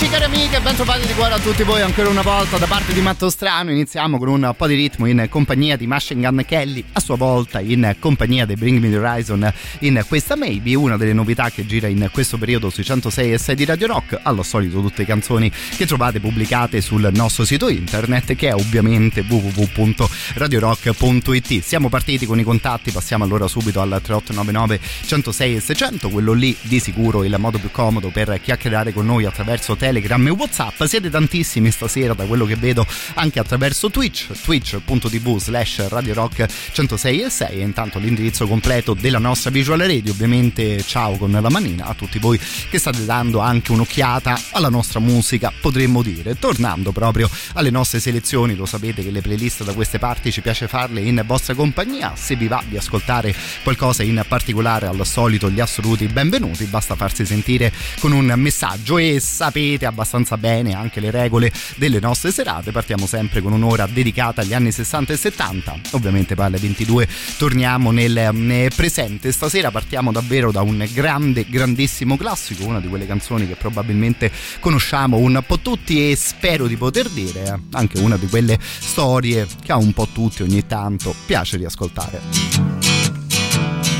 Amici, cari amiche, ben trovati di cuore a tutti voi ancora una volta da parte di Matto Strano. Iniziamo con un po' di ritmo in compagnia di Machine Gun Kelly, a sua volta in compagnia dei Bring Me the Horizon in questa Maybe, una delle novità che gira in questo periodo sui 106 e 6 di Radio Rock. Allo solito tutte canzoni che trovate pubblicate sul nostro sito internet che è ovviamente www.radiorock.it. Siamo partiti con i contatti, passiamo allora subito al 3899 106 e 600, quello lì di sicuro il modo più comodo per chiacchierare con noi attraverso te Telegram e Whatsapp. Siete tantissimi stasera da quello che vedo anche attraverso Twitch, twitch.tv slash Radio Rock 106 e 6 e intanto l'indirizzo completo della nostra visual radio. Ovviamente ciao con la manina a tutti voi che state dando anche un'occhiata alla nostra musica, potremmo dire. Tornando proprio alle nostre selezioni, lo sapete che le playlist da queste parti ci piace farle in vostra compagnia. Se vi va di ascoltare qualcosa in particolare, al solito gli assoluti benvenuti, basta farsi sentire con un messaggio e sapete sapete abbastanza bene anche le regole delle nostre serate. Partiamo sempre con un'ora dedicata agli anni 60 e 70. Ovviamente poi alle 22 torniamo nel, presente. Stasera partiamo davvero da un grande, grandissimo classico, una di quelle canzoni che probabilmente conosciamo un po' tutti e spero di poter dire eh, anche una di quelle storie che a un po' tutti ogni tanto piace riascoltare.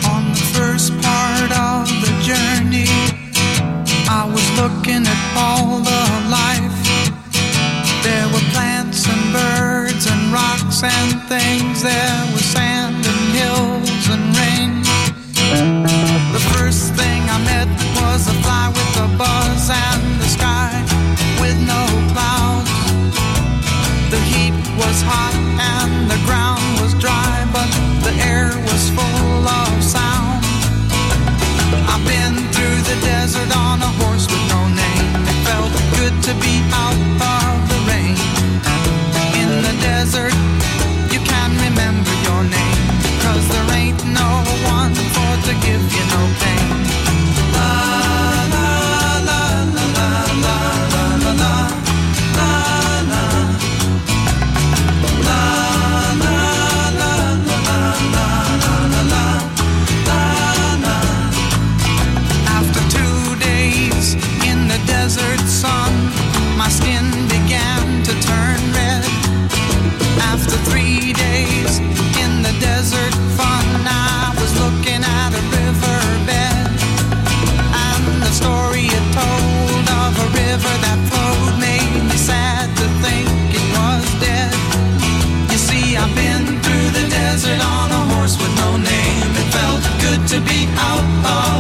On the first part of the looking at all the life. There were plants and birds and rocks and things. There was sand and hills and rain. The first thing I met was a fly with a buzz and the sky with no clouds. The heat was hot and the ground was dry, but the air was full of the desert on a horse with no name. It felt good to be out of Oh.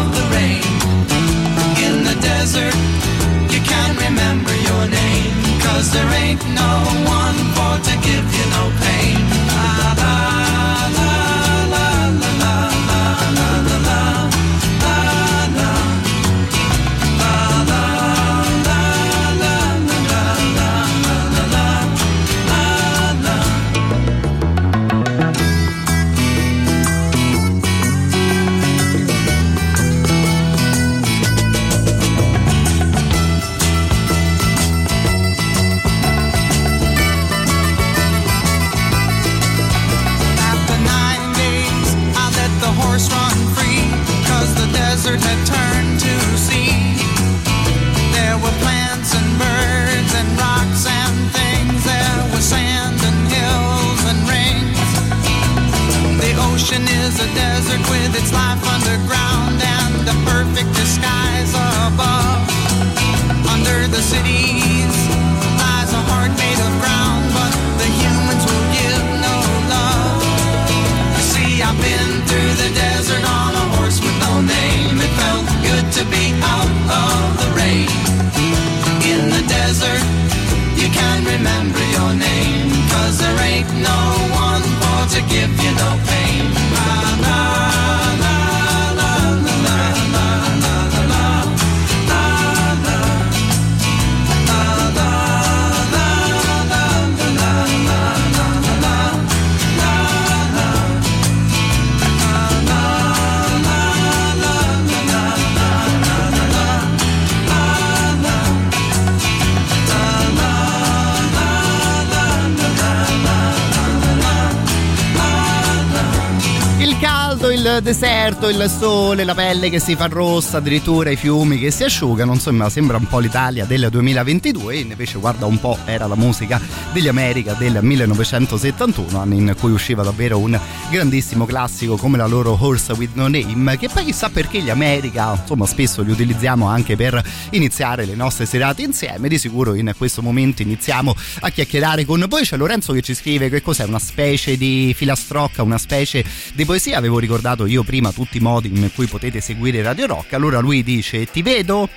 Deserto, il sole, la pelle che si fa rossa, addirittura i fiumi che si asciugano, insomma sembra un po' l'Italia del 2022 e invece guarda un po' era la musica degli America del 1971, anno in cui usciva davvero un grandissimo classico come la loro Horse with No Name, che poi chissà perché gli America, insomma spesso li utilizziamo anche per iniziare le nostre serate insieme, di sicuro in questo momento iniziamo a chiacchierare con voi, c'è Lorenzo che ci scrive che cos'è una specie di filastrocca, una specie di poesia, avevo ricordato io prima tutti i modi in cui potete seguire Radio Rock. Allora lui dice: Ti vedo?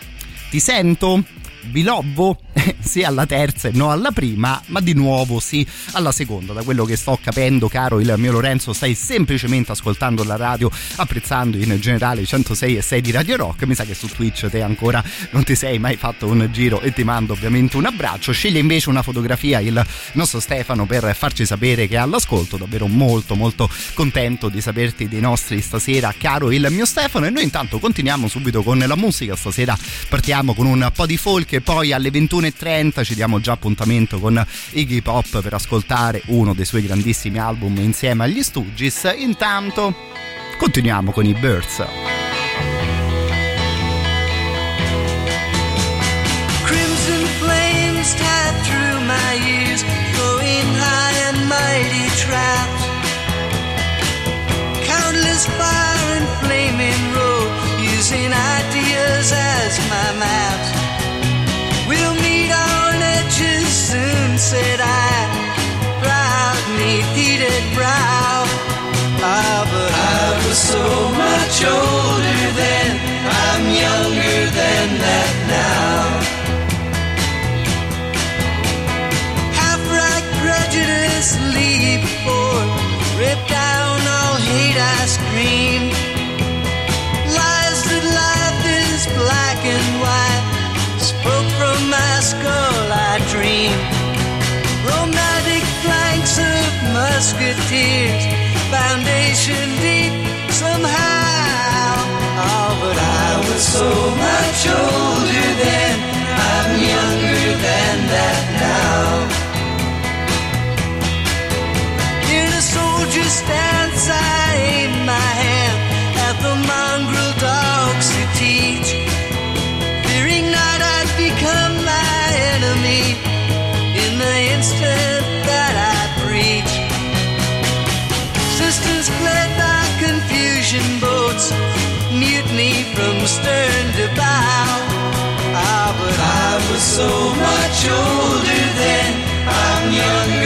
Ti sento? Bilobbo? sì alla terza e no alla prima, ma di nuovo sì alla seconda. Da quello che sto capendo, caro il mio Lorenzo, stai semplicemente ascoltando la radio, apprezzando in generale i 106 e 6 di Radio Rock. Mi sa che su Twitch te ancora non ti sei mai fatto un giro e ti mando ovviamente un abbraccio. Sceglie invece una fotografia il nostro Stefano per farci sapere che è all'ascolto. Davvero molto molto contento di saperti dei nostri stasera, caro il mio Stefano. E noi intanto continuiamo subito con la musica. Stasera partiamo con un po' di folk e poi alle 21.30 ci diamo già appuntamento con Iggy Pop per ascoltare uno dei suoi grandissimi album insieme agli Stooges. Intanto continuiamo con i Birds. Fire and flaming road, using ideas as my maps. Said I, proud neath heated brow. Ah, but I was so much older then, I'm younger than that now. Musketeers, foundation deep somehow. Oh, but I was so much older then, stern to bow. Ah, but I was so much older then, I'm younger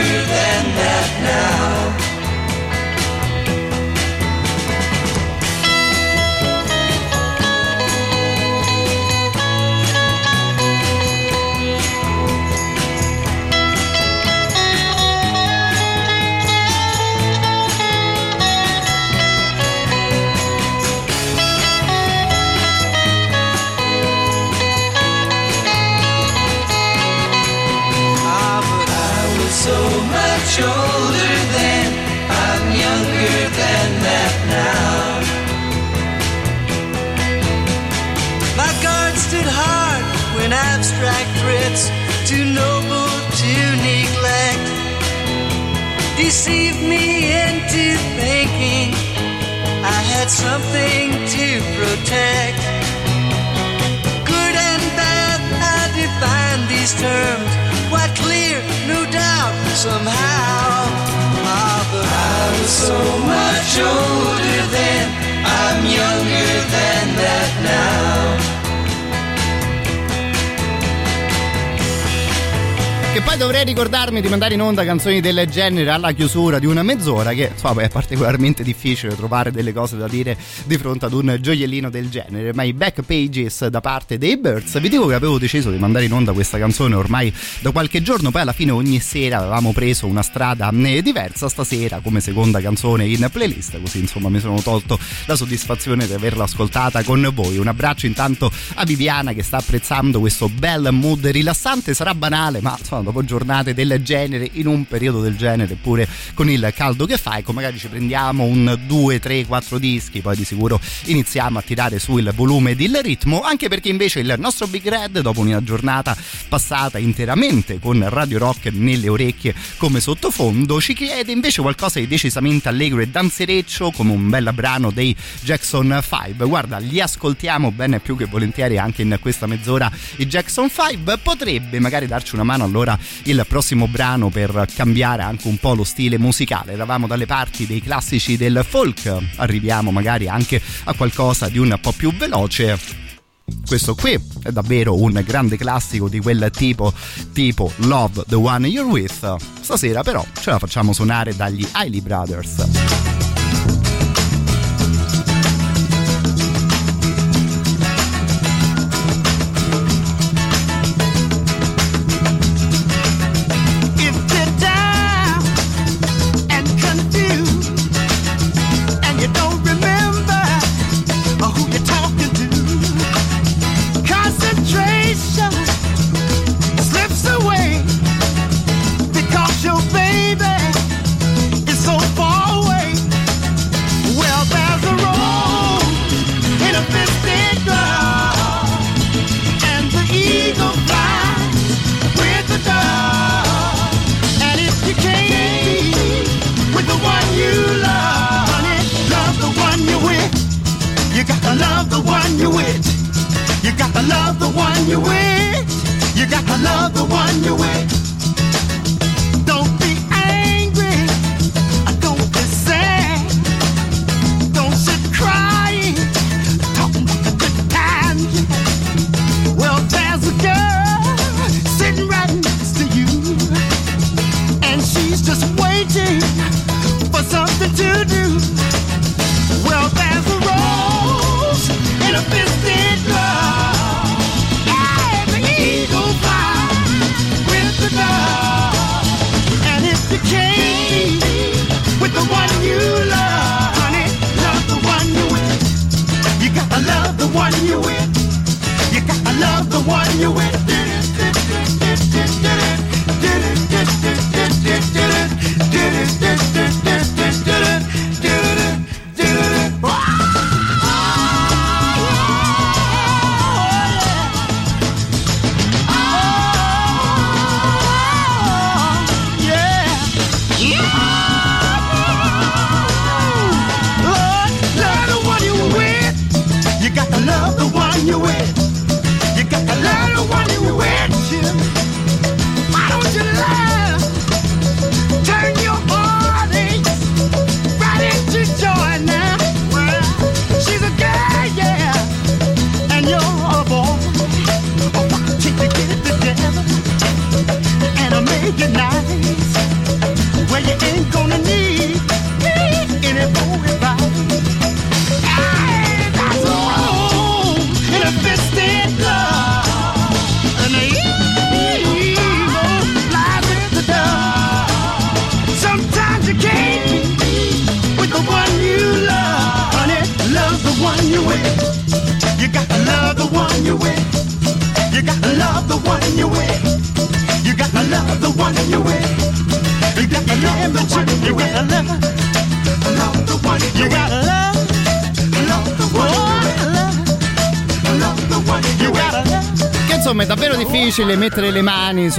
something to protect. Good and bad, I define these terms. Quite clear, no doubt, somehow. Ah, but I was so much older then. I'm younger than that now. Che poi dovrei ricordarmi di mandare in onda canzoni del genere alla chiusura di una mezz'ora, che insomma è particolarmente difficile trovare delle cose da dire di fronte ad un gioiellino del genere. Ma i back pages da parte dei Birds, vi dico che avevo deciso di mandare in onda questa canzone ormai da qualche giorno, poi alla fine ogni sera avevamo preso una strada eh, diversa. Stasera, come seconda canzone in playlist, così insomma mi sono tolto la soddisfazione di averla ascoltata con voi. Un abbraccio intanto a Viviana che sta apprezzando questo bel mood rilassante. Sarà banale, ma insomma dopo giornate del genere, in un periodo del genere, pure con il caldo che fa, ecco magari ci prendiamo un 2, 3, 4 dischi, poi di sicuro iniziamo a tirare su il volume ed il ritmo, anche perché invece il nostro Big Red, dopo una giornata passata interamente con Radio Rock nelle orecchie come sottofondo, ci chiede invece qualcosa di decisamente allegro e danzereccio, come un bel brano dei Jackson 5. Guarda, li ascoltiamo bene più che volentieri anche in questa mezz'ora i Jackson 5. Potrebbe magari darci una mano allora il prossimo brano per cambiare anche un po' lo stile musicale. Eravamo dalle parti dei classici del folk, arriviamo magari anche a qualcosa di un po' più veloce. Questo qui è davvero un grande classico di quel tipo tipo Love the One You're With. Stasera però ce la facciamo suonare dagli Hailey Brothers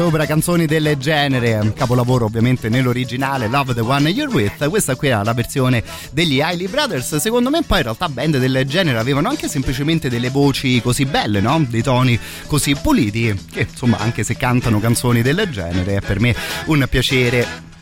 sopra canzoni del genere. Capolavoro ovviamente nell'originale Love the One You're With. Questa qui era la versione degli Hailey Brothers. Secondo me poi in realtà band del genere avevano anche semplicemente delle voci così belle, no? Dei toni così puliti che insomma anche se cantano canzoni del genere è per me un piacere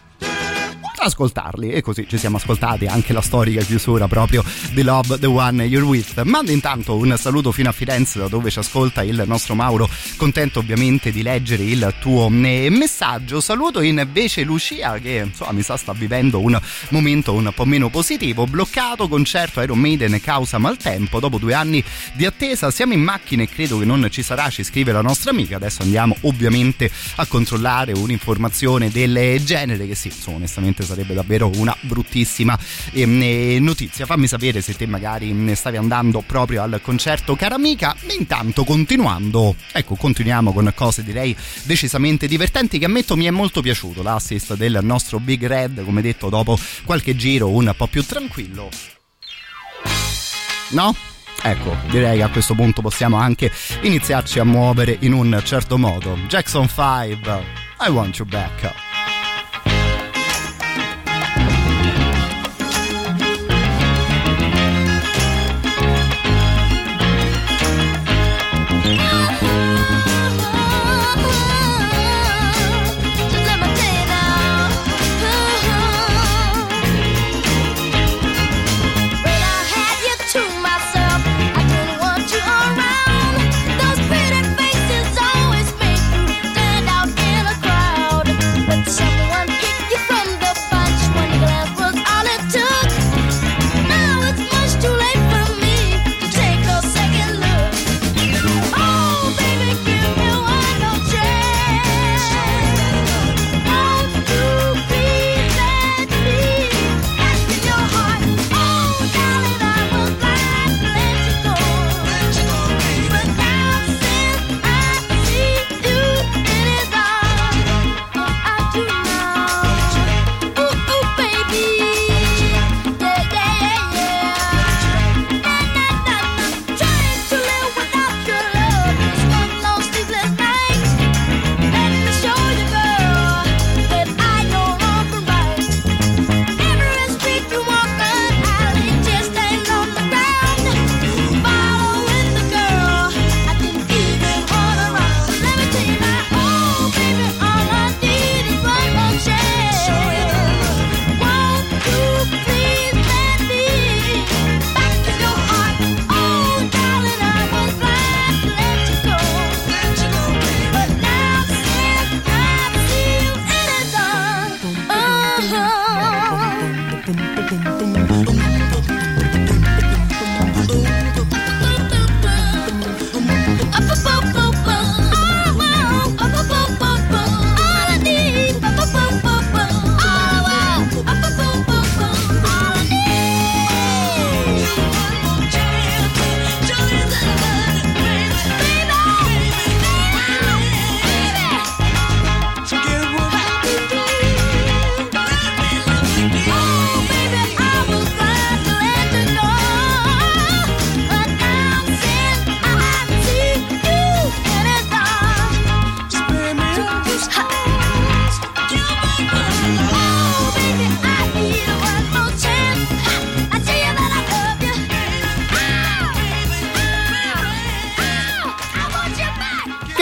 ascoltarli e così ci siamo ascoltati anche la storica chiusura proprio di Love the One You're With. Mando intanto un saluto fino a Firenze da dove ci ascolta il nostro Mauro, contento ovviamente di leggere il tuo eh, messaggio. Saluto invece Lucia che insomma mi sa sta vivendo un momento un po' meno positivo, bloccato concerto Iron Maiden causa maltempo, dopo due anni di attesa siamo in macchina e credo che non ci sarà, ci scrive la nostra amica, adesso andiamo ovviamente a controllare un'informazione del genere che sì, insomma onestamente sarebbe davvero una bruttissima eh, notizia. Fammi sapere se te magari stavi andando proprio al concerto, cara amica. Intanto, continuando, ecco, continuiamo con cose direi decisamente divertenti che ammetto mi è molto piaciuto l'assist del nostro Big Red, come detto, dopo qualche giro un po' più tranquillo. No? Ecco, direi che a questo punto possiamo anche iniziarci a muovere in un certo modo. Jackson 5, I want you back.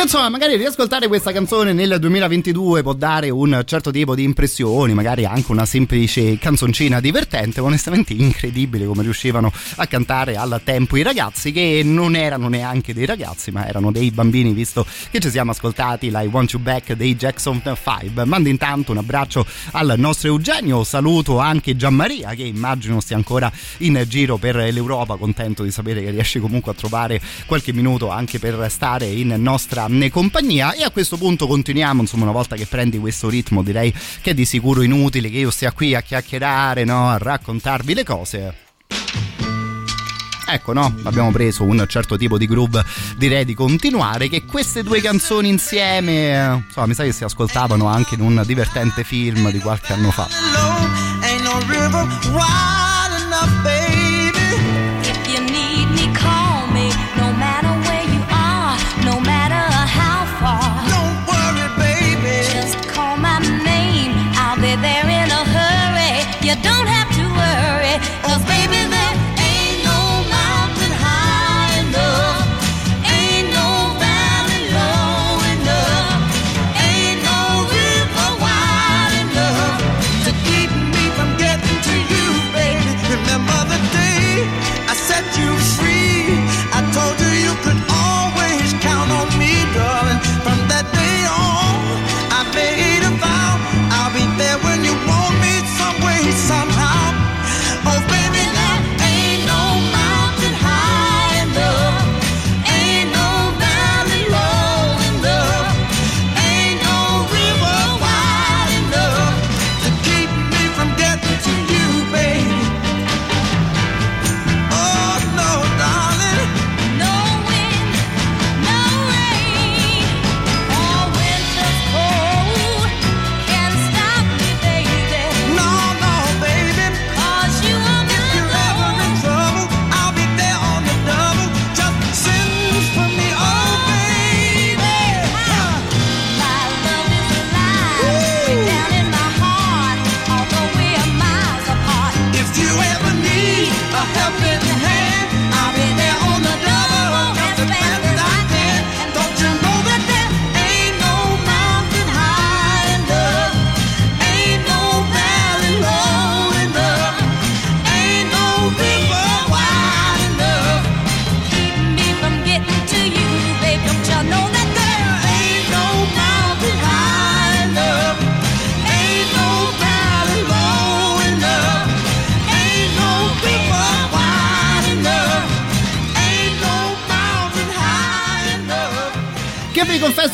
Insomma, magari riascoltare questa canzone nel 2022 può dare un certo tipo di impressioni, magari anche una semplice canzoncina divertente. Onestamente, incredibile come riuscivano a cantare al tempo i ragazzi, che non erano neanche dei ragazzi, ma erano dei bambini, visto che ci siamo ascoltati la I Want You Back dei Jackson 5. Mando intanto un abbraccio al nostro Eugenio, saluto anche Gianmaria, che immagino stia ancora in giro per l'Europa, contento di sapere che riesce comunque a trovare qualche minuto anche per stare in nostra compagnia e a questo punto continuiamo insomma una volta che prendi questo ritmo direi che è di sicuro inutile che io stia qui a chiacchierare no? a raccontarvi le cose ecco no abbiamo preso un certo tipo di groove direi di continuare che queste due canzoni insieme insomma mi sa che si ascoltavano anche in un divertente film di qualche anno fa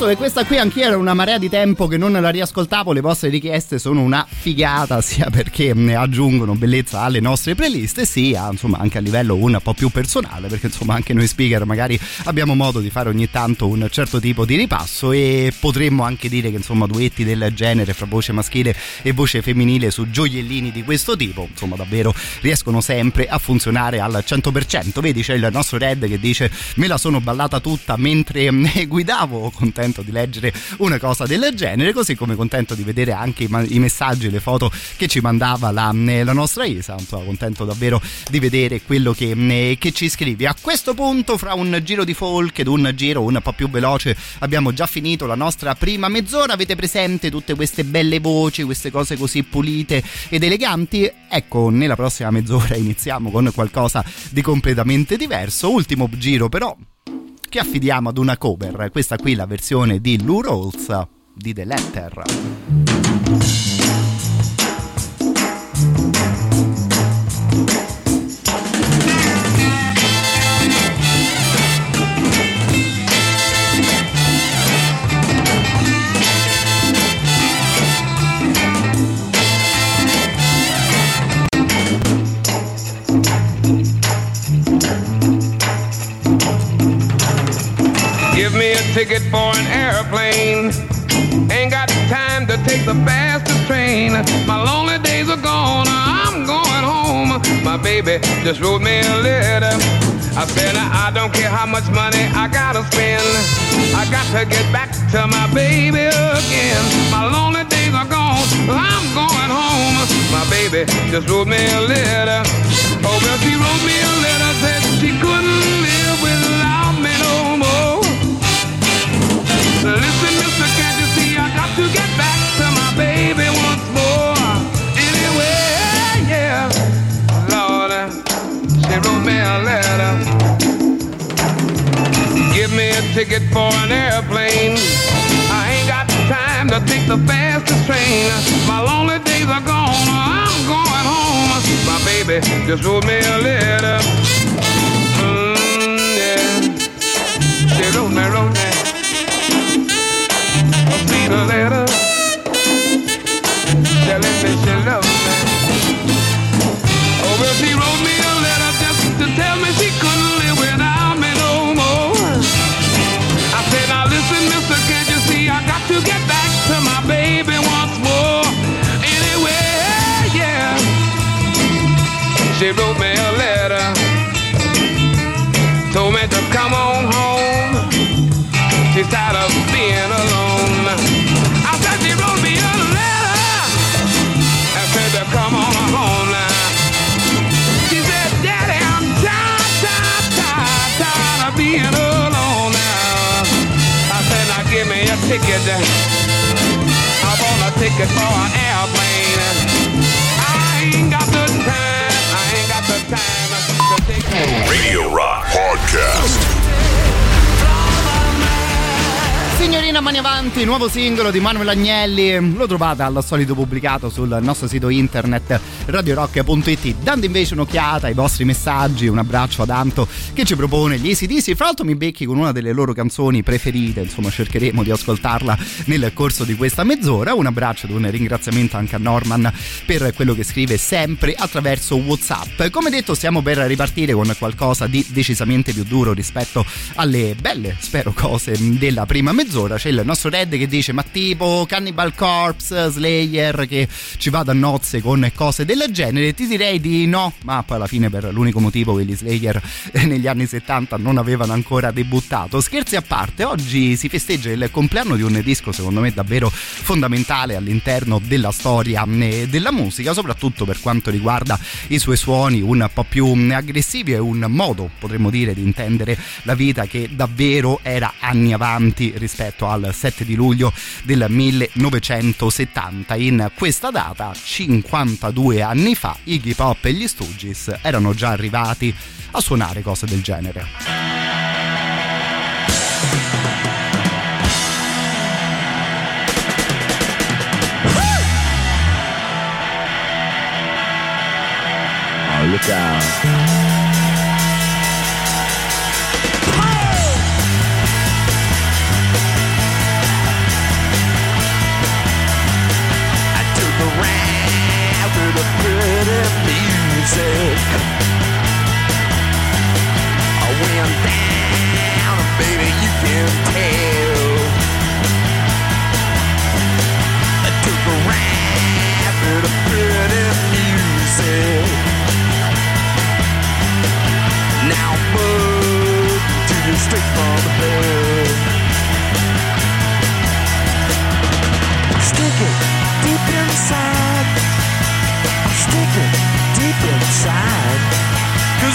che questa qui anch'io era una marea di tempo che non la riascoltavo, le vostre richieste sono una figata sia perché ne aggiungono bellezza alle nostre playlist sia insomma anche a livello un po' più personale perché insomma anche noi speaker magari abbiamo modo di fare ogni tanto un certo tipo di ripasso e potremmo anche dire che insomma duetti del genere fra voce maschile e voce femminile su gioiellini di questo tipo insomma davvero riescono sempre a funzionare al 100% vedi c'è il nostro Red che dice me la sono ballata tutta mentre guidavo. Bravo, contento di leggere una cosa del genere, così come contento di vedere anche i, i messaggi, le foto che ci mandava la, la nostra Isa, insomma, contento davvero di vedere quello che, che, ci scrivi. A questo punto, fra un giro di folk ed un giro un po' più veloce, abbiamo già finito la nostra prima mezz'ora, avete presente tutte queste belle voci, queste cose così pulite ed eleganti? Ecco, nella prossima mezz'ora iniziamo con qualcosa di completamente diverso. Ultimo giro però che affidiamo ad una cover. Questa qui è la versione di Lou Rawls di The Letter. Ticket for an airplane. Ain't got time to take the fastest train. My lonely days are gone. I'm going home. My baby just wrote me a letter. I said I don't care how much money I gotta spend. I got to get back to my baby again. My lonely days are gone. I'm going home. My baby just wrote me a letter. Oh, well, she wrote me a letter. Said she couldn't live without Listen, mister, can't you see I got to get back to my baby once more? Yeah, Lord, she wrote me a letter. Give me a ticket for an airplane. I ain't got time to take the fastest train. My lonely days are gone. I'm going home. My baby just wrote me a letter. Mm, yeah. She wrote me, wrote me sweet letter singolo di Manuel Agnelli, lo trovate al solito pubblicato sul nostro sito internet radiorock.it. Dando invece un'occhiata ai vostri messaggi, un abbraccio ad Anto che ci propone gli ACDC. Fra l'altro mi becchi con una delle loro canzoni preferite, insomma cercheremo di ascoltarla nel corso di questa mezz'ora. Un abbraccio ed un ringraziamento anche a Norman per quello che scrive sempre attraverso Whatsapp. Come detto stiamo per ripartire con qualcosa di decisamente più duro rispetto alle belle, spero, cose della prima mezz'ora c'è il nostro Red che dice ma tipo Cannibal Corpse, Slayer che ci vada a nozze con cose del genere ti direi di no ma poi alla fine per l'unico motivo che gli Slayer negli anni 70 non avevano ancora debuttato scherzi a parte oggi si festeggia il compleanno di un disco secondo me davvero fondamentale all'interno della storia eh, della musica soprattutto per quanto riguarda i suoi suoni un po' più aggressivi e un modo potremmo dire di intendere la vita che davvero era anni avanti rispetto al 7 di luglio del 1970. In questa data, 52 anni fa, Iggy Pop e gli Stooges erano già arrivati a suonare cose del genere. look out. music. Oh, I went down, baby, you can tell. I took a ride through a pretty music. Now move to the straight from hell.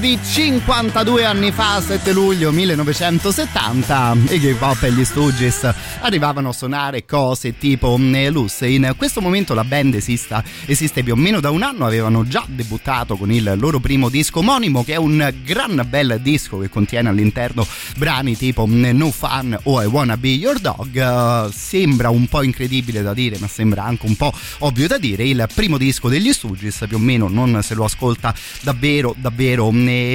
the 52 anni fa, 7 luglio 1970, i Gay Pop e gli Stooges arrivavano a suonare cose tipo Luce. In questo momento la band esista, esiste più o meno da un anno, avevano già debuttato con il loro primo disco omonimo che è un gran bel disco che contiene all'interno brani tipo No Fun o I Wanna Be Your Dog. Sembra un po' incredibile da dire, ma sembra anche un po' ovvio da dire. Il primo disco degli Stooges più o meno non se lo ascolta davvero davvero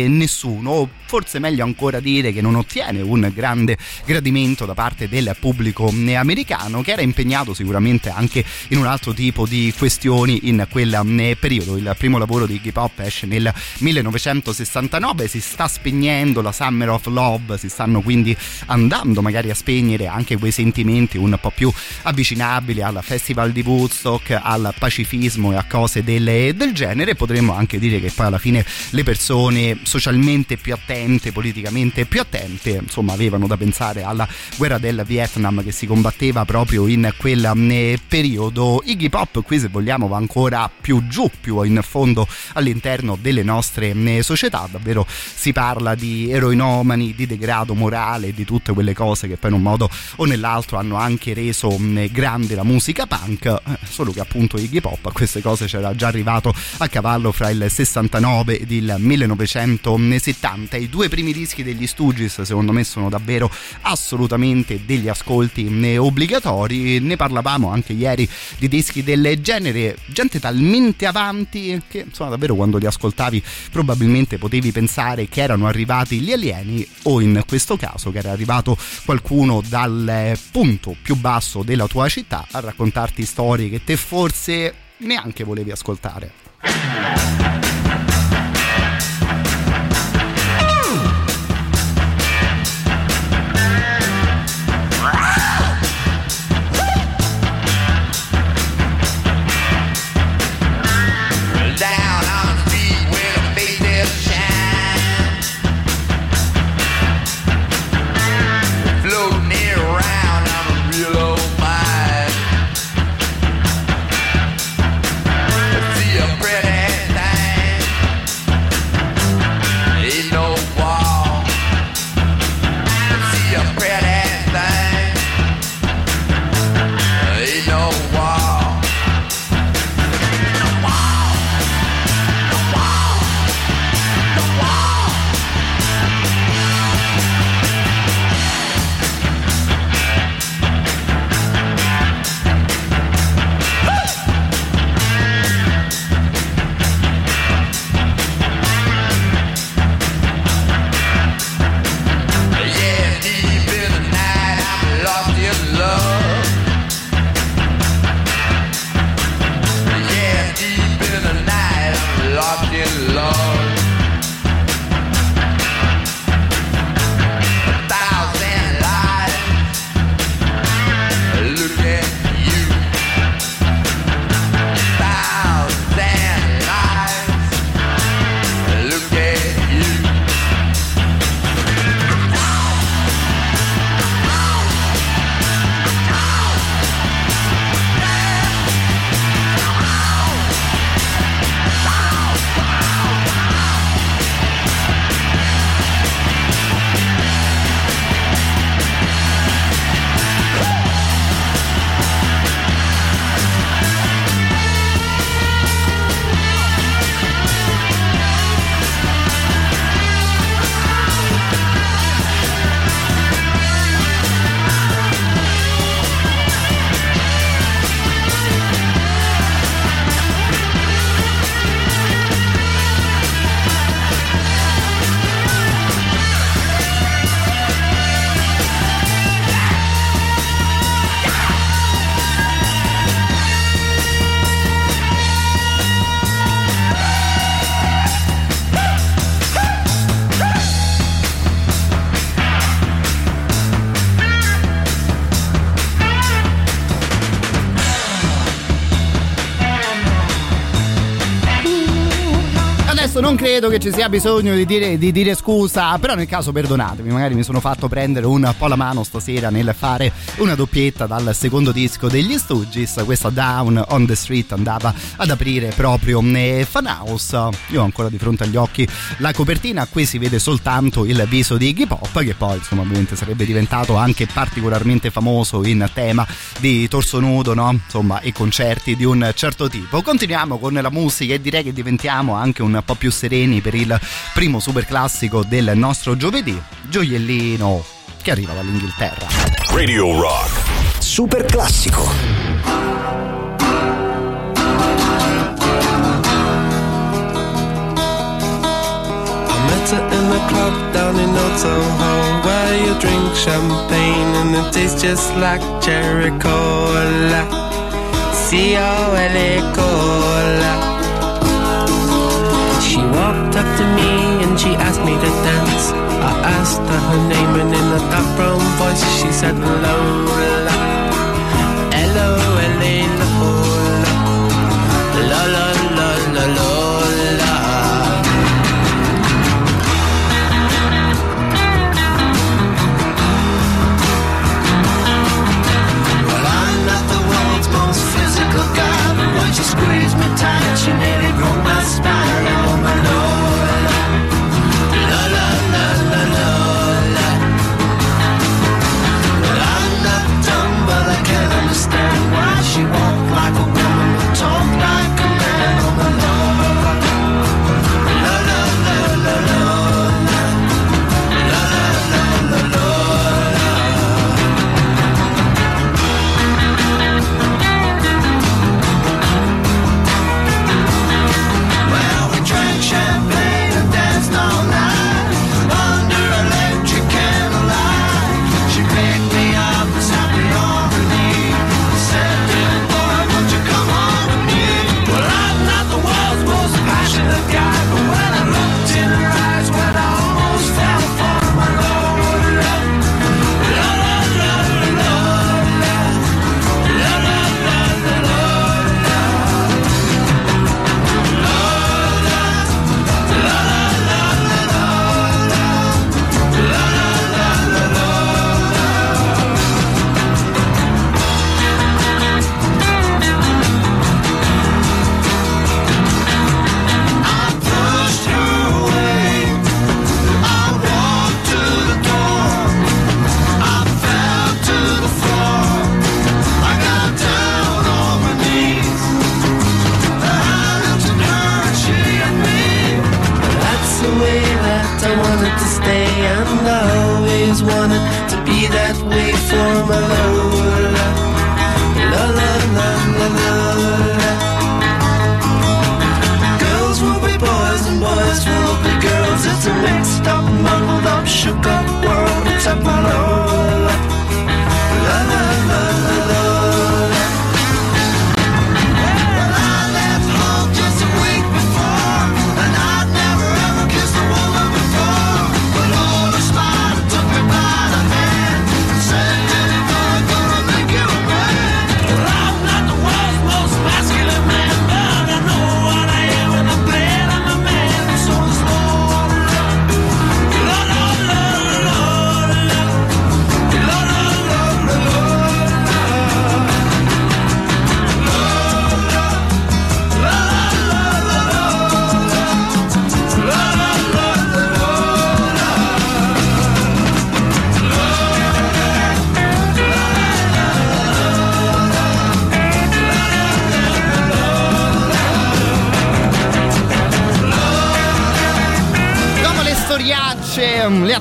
nessuno. Forse meglio ancora dire che non ottiene un grande gradimento da parte del pubblico americano che era impegnato sicuramente anche in un altro tipo di questioni in quel periodo. Il primo lavoro di hip hop esce nel 1969 si sta spegnendo la Summer of Love si stanno quindi andando magari a spegnere anche quei sentimenti un po' più avvicinabili al festival di Woodstock al pacifismo e a cose del, del genere. Potremmo anche dire che poi alla fine le persone socialmente più attente, politicamente più attente, insomma avevano da pensare alla guerra del Vietnam che si combatteva proprio in quel eh, periodo. Iggy Pop qui se vogliamo va ancora più giù, più in fondo all'interno delle nostre eh, società, davvero si parla di eroinomani, di degrado morale, di tutte quelle cose che poi in un modo o nell'altro hanno anche reso eh, grande la musica punk, solo che appunto Iggy Pop a queste cose c'era già arrivato a cavallo fra il 69 ed il 1970. I due primi dischi degli Stooges secondo me sono davvero assolutamente degli ascolti eh, obbligatori. Ne parlavamo anche ieri di dischi del genere, gente talmente avanti che insomma davvero quando li ascoltavi probabilmente potevi pensare che erano arrivati gli alieni o in questo caso che era arrivato qualcuno dal punto più basso della tua città a raccontarti storie che te forse neanche volevi ascoltare. Credo che ci sia bisogno di dire, di dire, scusa, però nel caso perdonatemi, magari mi sono fatto prendere un po' la mano stasera nel fare una doppietta dal secondo disco degli Stooges, questa Down on the Street andava ad aprire proprio eh, Fan House. Io ho ancora di fronte agli occhi la copertina, qui si vede soltanto il viso di Iggy Pop, che poi insomma ovviamente sarebbe diventato anche particolarmente famoso in tema di torso nudo, no? Insomma, e concerti di un certo tipo. Continuiamo con la musica e direi che diventiamo anche un po' più sereni per il primo super classico del nostro giovedì, Gioiellino che arriva dall'Inghilterra. Radio Rock. Super classico. In a club down in Old Soho Where you drink champagne and it tastes just like cherry cola C-O-L-A cola walked up to me and she asked me to dance. I asked her her name and in a dark brown voice she said Lola. L-O-L-A Lola La la la la Lola. Well, I'm not the world's most physical guy, but when she squeezed me tight, she nearly broke my spine.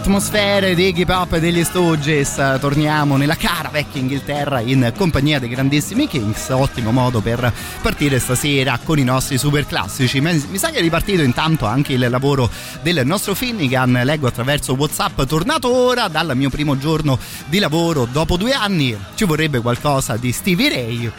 Atmosfere di Pop e degli Stooges, torniamo nella cara vecchia Inghilterra in compagnia dei grandissimi Kings. Ottimo modo per partire stasera con i nostri super classici. Mi sa che è ripartito intanto anche il lavoro del nostro Finnegan. Leggo attraverso WhatsApp, tornato ora dal mio primo giorno di lavoro dopo due anni. Ci vorrebbe qualcosa di Stevie Ray.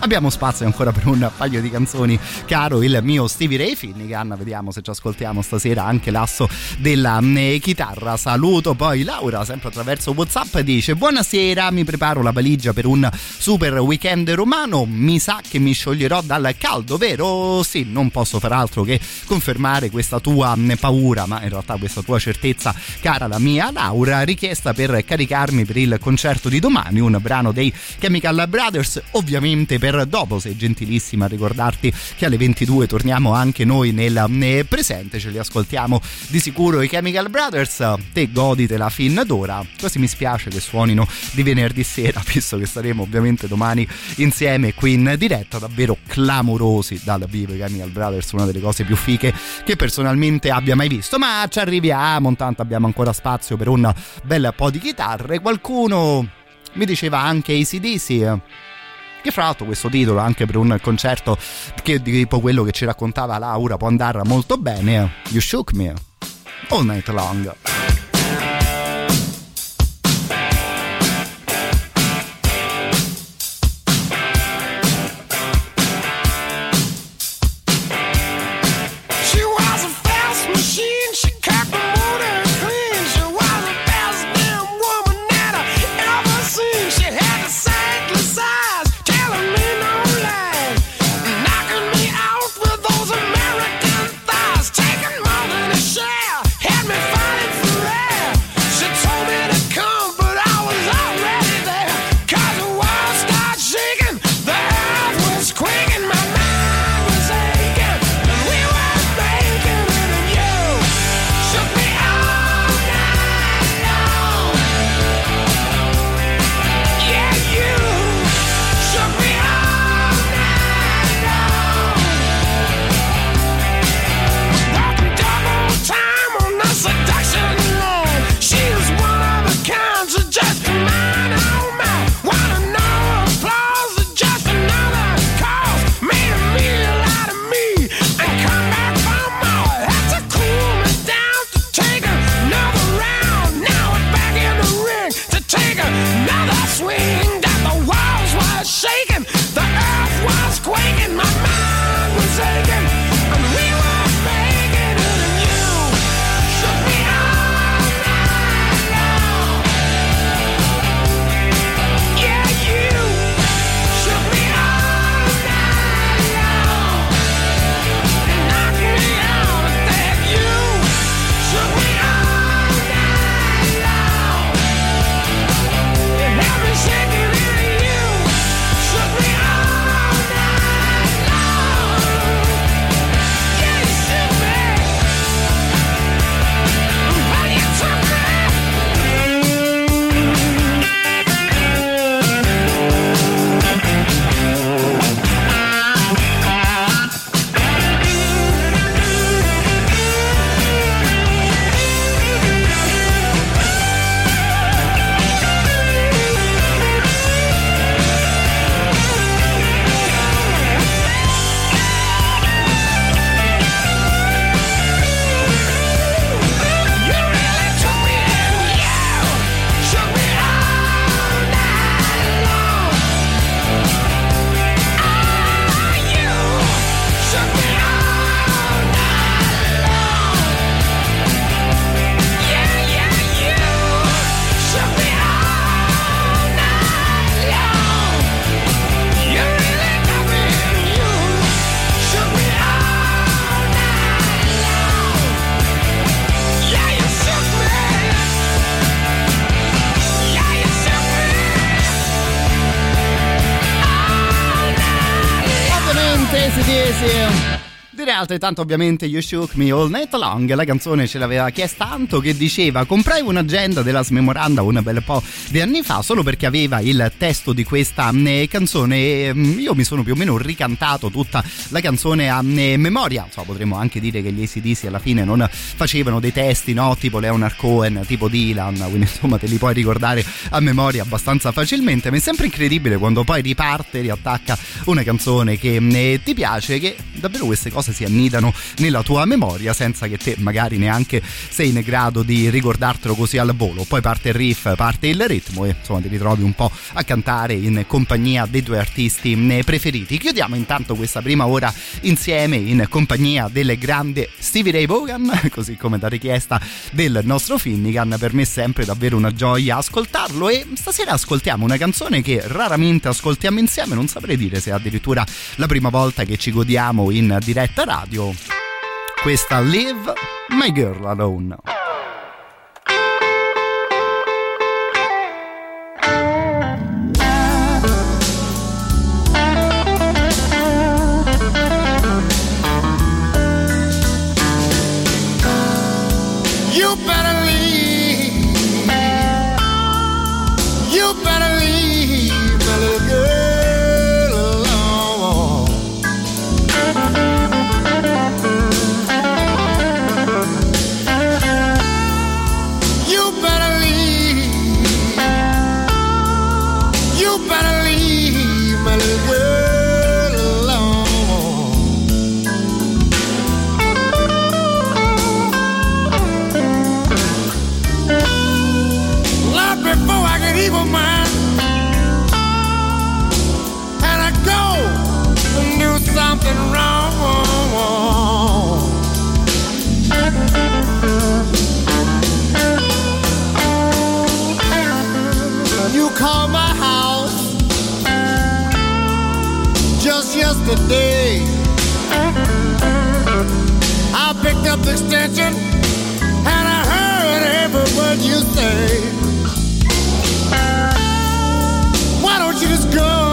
Abbiamo spazio ancora per un paio di canzoni caro il mio Stevie Ray Finnegan. Vediamo se ci ascoltiamo stasera anche l'asso della eh, chitarra. Saluto poi Laura sempre attraverso Whatsapp dice buonasera mi preparo la valigia per un super weekend romano. Mi sa che mi scioglierò dal caldo vero? sì non posso far altro che confermare questa tua mm, paura ma in realtà questa tua certezza cara la mia Laura. Richiesta per caricarmi per il concerto di domani un brano dei Chemical Brothers ovviamente per dopo sei gentilissima a ricordarti che alle 22 torniamo anche noi nel presente ce li ascoltiamo di sicuro i Chemical Brothers te goditela fin d'ora. Quasi mi spiace che suonino di venerdì sera visto che saremo ovviamente domani insieme qui in diretta davvero clamorosi dal vivo i Chemical Brothers una delle cose più fiche che personalmente abbia mai visto. Ma ci arriviamo intanto abbiamo ancora spazio per un bel po' di chitarre. Qualcuno mi diceva anche ACDC che fra l'altro questo titolo anche per un concerto che tipo quello che ci raccontava Laura può andare molto bene You Shook Me All Night Long altrettanto ovviamente You Shook Me All Night Long, la canzone ce l'aveva chiesta tanto che diceva comprai un'agenda della Smemoranda un bel po' di anni fa solo perché aveva il testo di questa eh, canzone e mm, io mi sono più o meno ricantato tutta la canzone a eh, memoria, insomma potremmo anche dire che gli ACDC alla fine non facevano dei testi no tipo Leonard Cohen, tipo Dylan, quindi insomma te li puoi ricordare a memoria abbastanza facilmente, ma è sempre incredibile quando poi riparte, riattacca una canzone che eh, ti piace, che davvero queste cose si nella tua memoria senza che te magari neanche sei in grado di ricordartelo così al volo. Poi parte il riff, parte il ritmo e insomma ti ritrovi un po' a cantare in compagnia dei tuoi artisti preferiti. Chiudiamo intanto questa prima ora insieme in compagnia del grande Stevie Ray Vaughan, così come da richiesta del nostro Finnegan. Per me è sempre davvero una gioia ascoltarlo e stasera ascoltiamo una canzone che raramente ascoltiamo insieme, non saprei dire se è addirittura la prima volta che ci godiamo in diretta radio. Questa Live My Girl Alone. Evil mind, and I go and do something wrong. You called my house just yesterday. I picked up the extension and I heard every word you say. Go?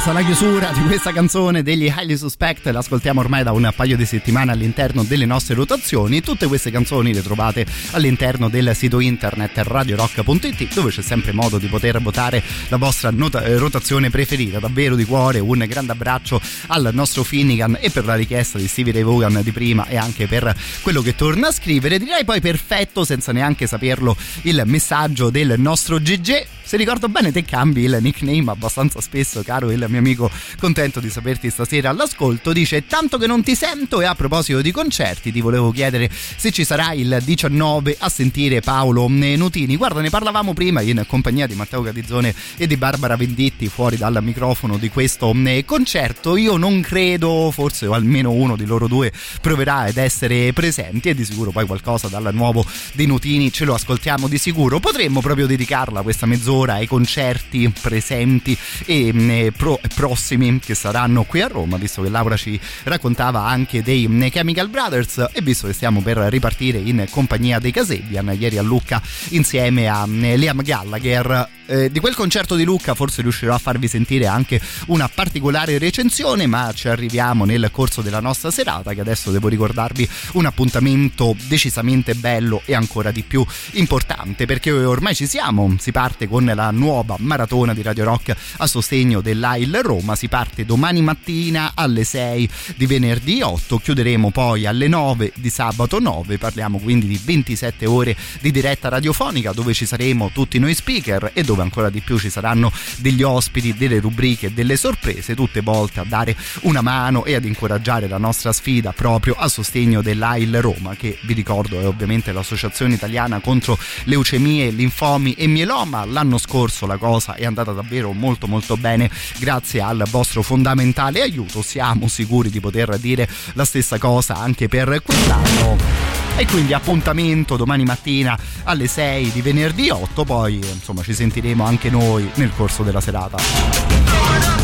È curiosa la chiusura di questa canzone degli Highly Suspect, l'ascoltiamo ormai da un paio di settimane all'interno delle nostre rotazioni. Tutte queste canzoni le trovate all'interno del sito internet radiorock.it dove c'è sempre modo di poter votare la vostra nota- eh, rotazione preferita. Davvero di cuore un grande abbraccio al nostro Finnegan e per la richiesta di Stevie Ray Vaughan di prima e anche per quello che torna a scrivere. Direi poi perfetto senza neanche saperlo il messaggio del nostro GG. Se ricordo bene te cambi il nickname abbastanza spesso, caro il mio amico, contento di saperti stasera all'ascolto. Dice tanto che non ti sento e a proposito di concerti ti volevo chiedere se ci sarà il 19 a sentire Paolo Nutini. Guarda, ne parlavamo prima in compagnia di Matteo Catizzone e di Barbara Venditti fuori dal microfono di questo eh, concerto. Io non credo, forse o almeno uno di loro due proverà ad essere presenti e di sicuro poi qualcosa dal nuovo dei Nutini ce lo ascoltiamo di sicuro. Potremmo proprio dedicarla questa mezz'ora ai concerti presenti e eh, pro- prossimi che saranno qui a Roma, visto che Laura ci raccontava anche dei eh, Chemical Brothers e visto che stiamo per ripartire in compagnia dei Casebian ieri a Lucca insieme a eh, Liam Gallagher. Eh, di quel concerto di Lucca forse riuscirò a farvi sentire anche una particolare recensione, ma ci arriviamo nel corso della nostra serata, che adesso devo ricordarvi un appuntamento decisamente bello e ancora di più importante, perché ormai ci siamo, si parte con la nuova maratona di Radio Rock a sostegno dell'AIL Roma, si parte domani mattina alle 6 di venerdì 8, chiuderemo poi alle 9 di sabato 9, parliamo quindi di 27 ore di diretta radiofonica dove ci saremo tutti noi speaker e dove ancora di più ci saranno degli ospiti, delle rubriche, delle sorprese, tutte volte a dare una mano e ad incoraggiare la nostra sfida proprio a sostegno dell'AIL Roma, che vi ricordo è ovviamente l'associazione italiana contro leucemie, linfomi e mieloma. L'anno scorso la cosa è andata davvero molto molto bene grazie al vostro fondamentale aiuto. Siamo sicuri di poter dire la stessa cosa anche per quest'anno. E quindi appuntamento domani mattina alle 6 di venerdì 8, poi insomma ci sentiremo anche noi nel corso della serata.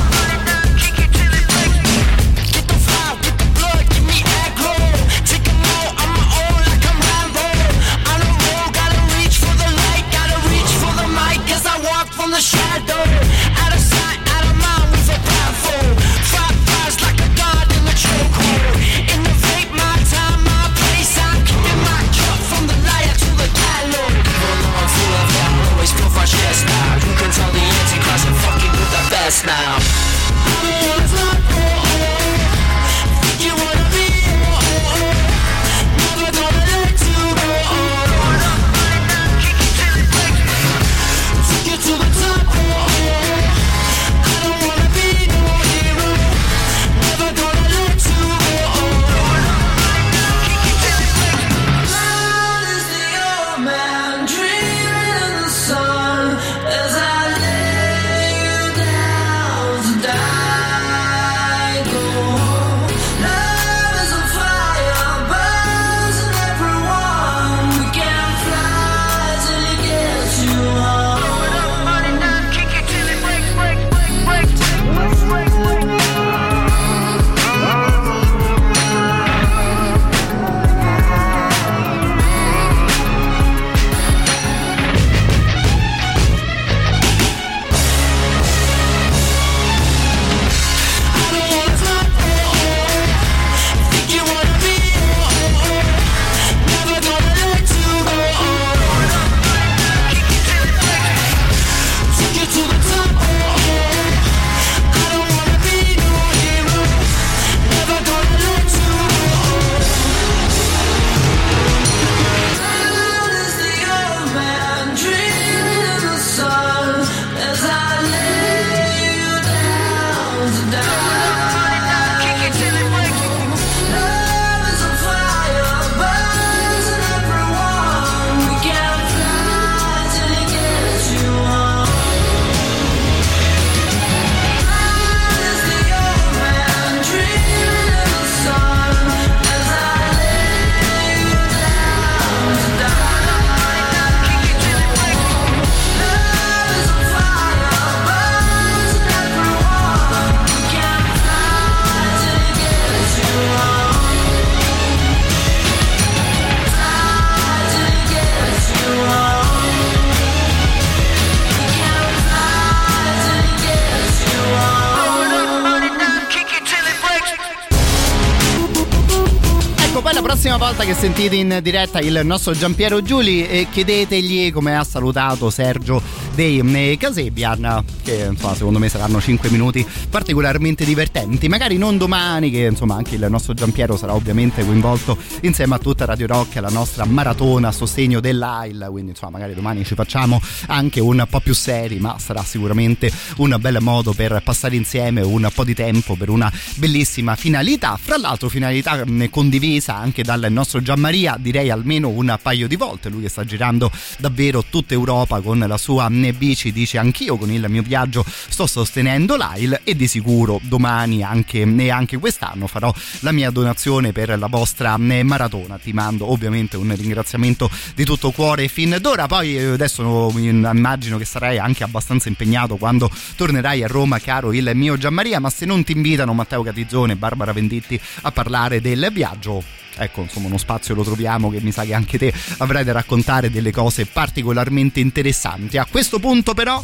Volta che sentite in diretta il nostro Giampiero Giuli eh, chiedetegli come ha salutato Sergio dei eh, Casebian che insomma secondo me saranno 5 minuti particolarmente divertenti. Magari non domani che insomma anche il nostro Giampiero sarà ovviamente coinvolto insieme a tutta Radio Rock alla nostra maratona a sostegno dell'AIL. Quindi insomma magari domani ci facciamo anche un po' più seri ma sarà sicuramente un bel modo per passare insieme un po' di tempo per una bellissima finalità. Fra l'altro finalità mh, condivisa anche dal nostro Gianmaria direi almeno un paio di volte. Lui che sta girando davvero tutta Europa con la sua mh, bici dice anch'io con il mio viaggio sto sostenendo l'AIL e di sicuro domani anche, e anche quest'anno farò la mia donazione per la vostra mh, maratona. Ti mando ovviamente un ringraziamento di tutto cuore fin d'ora. Poi eh, adesso immagino che sarai anche abbastanza impegnato quando tornerai a Roma caro il mio Gianmaria ma se non ti invitano Matteo Catizzone e Barbara Venditti a parlare del viaggio ecco insomma uno spazio lo troviamo che mi sa che anche te avrai da raccontare delle cose particolarmente interessanti. A questo punto però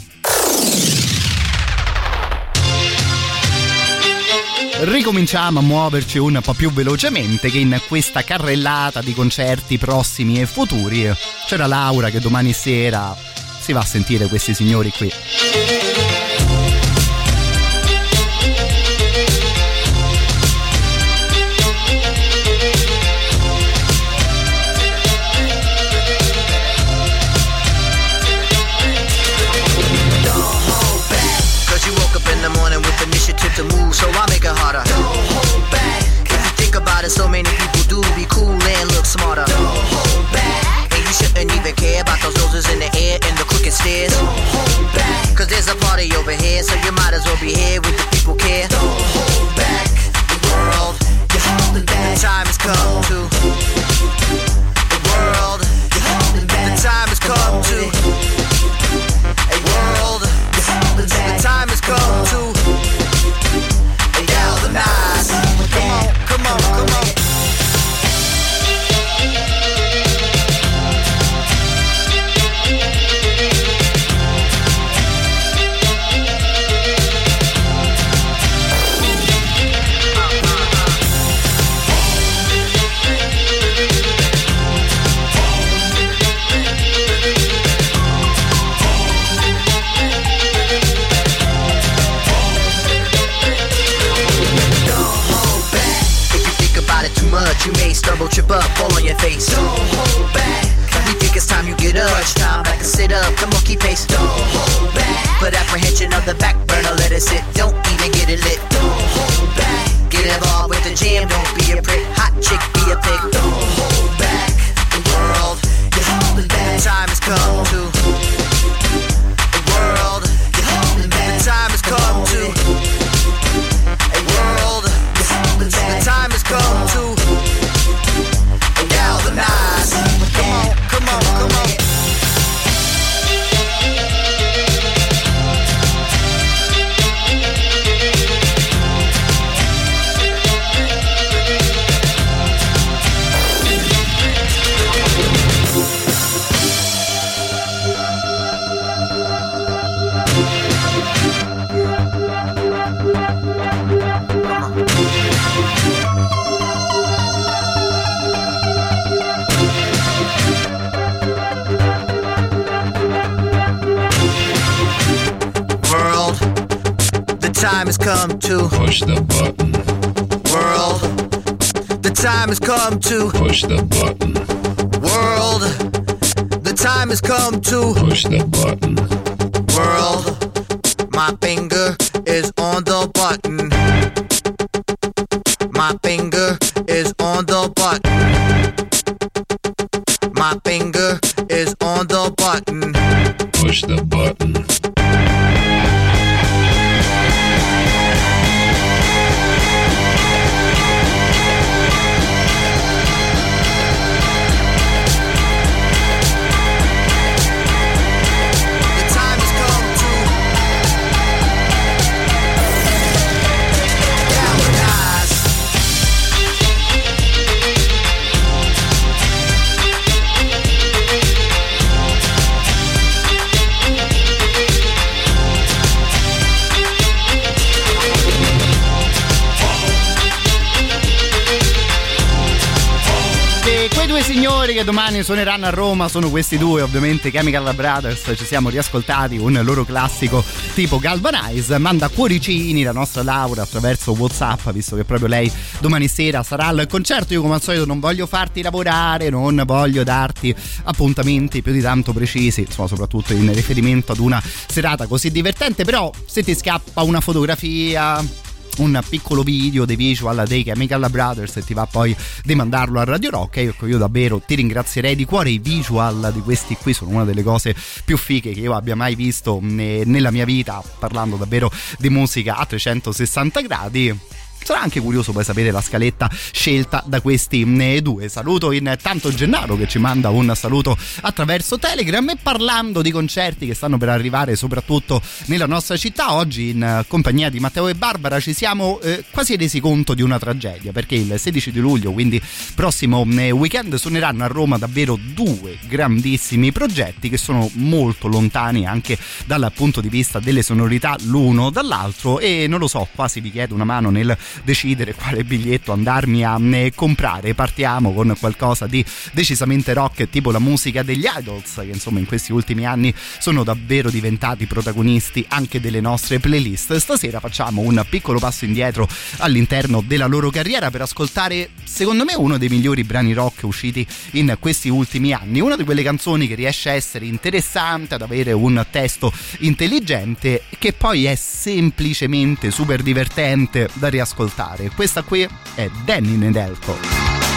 ricominciamo a muoverci un po' più velocemente che in questa carrellata di concerti prossimi e futuri c'era Laura che domani sera si va a sentire questi signori qui so many people do be cool and look smarter. Don't hold back. And you shouldn't even care about those noses in the air and the crooked stairs. Don't hold back. Cause there's a party over here, so you might as well be here with the people care. Don't hold back. The world, you're holding back. The time has come to. The world, you're holding back. The time has come to. Stumble, trip up, fall on your face. Don't hold back. We think it's time you get up. Crunch time, back and sit up. Come on, keep pace. Don't hold back. Put apprehension on the back burner, let it sit. Suoneranno a Roma sono questi due, ovviamente Chemical Brothers. Ci siamo riascoltati un loro classico tipo Galvanize. Manda cuoricini la nostra Laura attraverso WhatsApp, visto che proprio lei domani sera sarà al concerto. Io, come al solito, non voglio farti lavorare, non voglio darti appuntamenti più di tanto precisi, insomma, soprattutto in riferimento ad una serata così divertente. Però, se ti scappa una fotografia un piccolo video dei visual dei Chemical Brothers e ti va poi di mandarlo a Radio Rock. Ecco io davvero ti ringrazierei di cuore i visual di questi qui. Sono una delle cose più fighe che io abbia mai visto eh, nella mia vita parlando davvero di musica a 360 gradi sarà anche curioso poi sapere la scaletta scelta da questi eh, due. Saluto intanto Gennaro che ci manda un saluto attraverso Telegram e parlando di concerti che stanno per arrivare soprattutto nella nostra città, oggi in eh, compagnia di Matteo e Barbara ci siamo eh, quasi resi conto di una tragedia perché il 16 di luglio, quindi prossimo eh, weekend, suoneranno a Roma davvero due grandissimi progetti che sono molto lontani anche dal punto di vista delle sonorità l'uno dall'altro e non lo so, quasi vi chiedo una mano nel decidere quale biglietto andarmi a eh, comprare. Partiamo con qualcosa di decisamente rock, tipo la musica degli Idols, che insomma in questi ultimi anni sono davvero diventati protagonisti anche delle nostre playlist. Stasera facciamo un piccolo passo indietro all'interno della loro carriera per ascoltare, secondo me, uno dei migliori brani rock usciti in questi ultimi anni. Una di quelle canzoni che riesce a essere interessante, ad avere un testo intelligente, che poi è semplicemente super divertente da riascoltare. Questa qui è Danny Nedelko.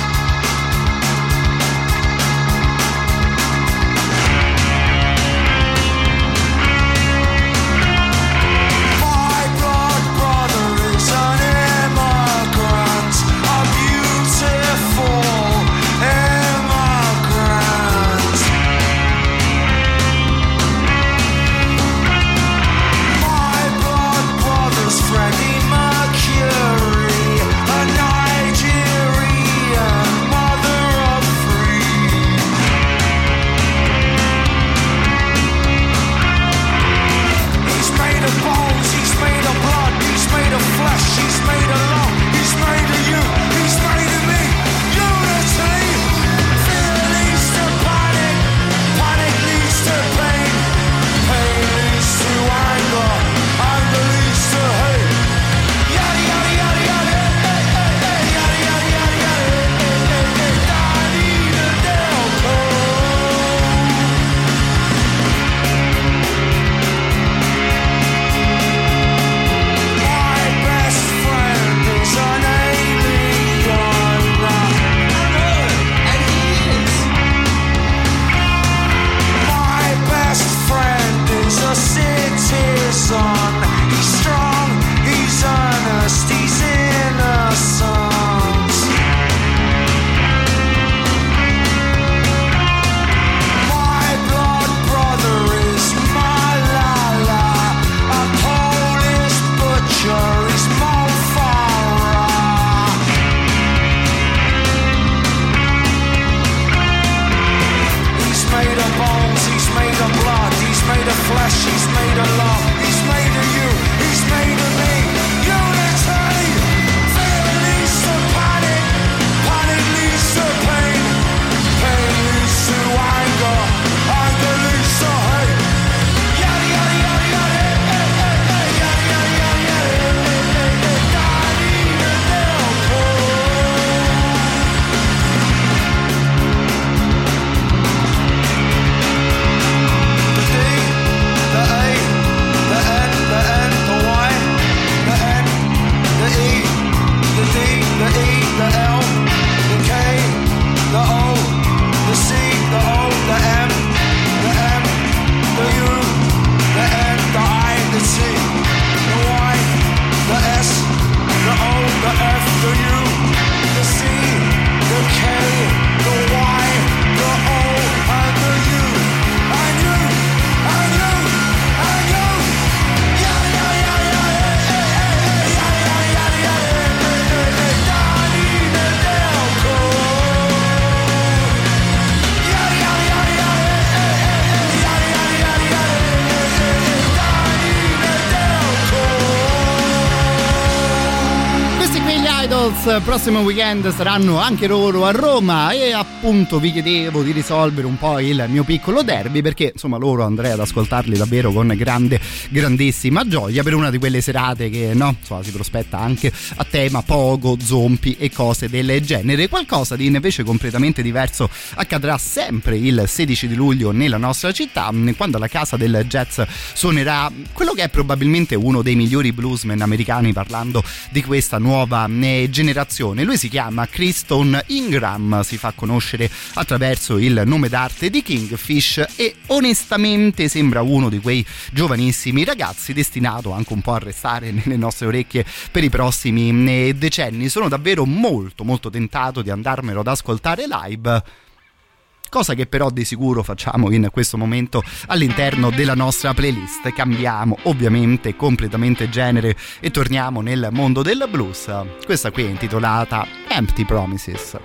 Prossimo weekend saranno anche loro a Roma e appunto vi chiedevo di risolvere un po' il mio piccolo derby perché insomma loro andrei ad ascoltarli davvero con grande grandissima gioia per una di quelle serate che no insomma si prospetta anche a tema pogo, zompi e cose del genere qualcosa di invece completamente diverso accadrà sempre il 16 di luglio nella nostra città quando la casa del jazz suonerà quello che è probabilmente uno dei migliori bluesmen americani parlando di questa nuova eh, generazione. Lui si chiama Criston Ingram, si fa conoscere attraverso il nome d'arte di Kingfish e onestamente sembra uno di quei giovanissimi ragazzi destinato anche un po' a restare nelle nostre orecchie per i prossimi eh, decenni. Sono davvero molto molto tentato di andarmelo ad ascoltare live cosa che però di sicuro facciamo in questo momento all'interno della nostra playlist. Cambiamo ovviamente completamente genere e torniamo nel mondo del blues. Questa qui è intitolata Empty Promises.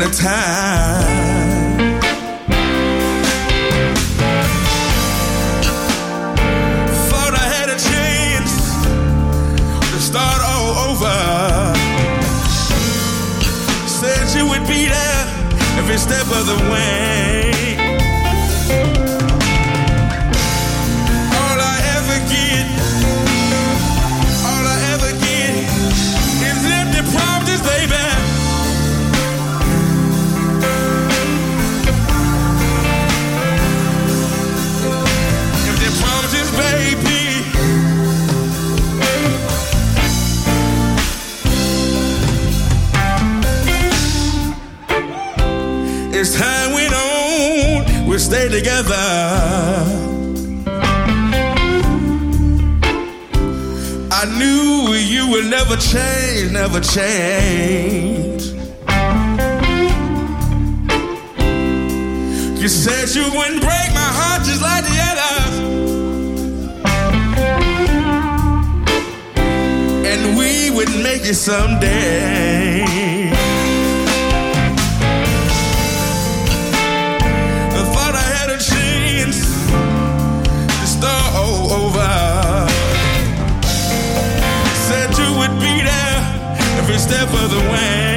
End of time. I had a chance to start all over. Said would be there every step of the way. Together. I knew you would never change, never change. You said you wouldn't break my heart just like the others. And we would make it someday. Step of the way.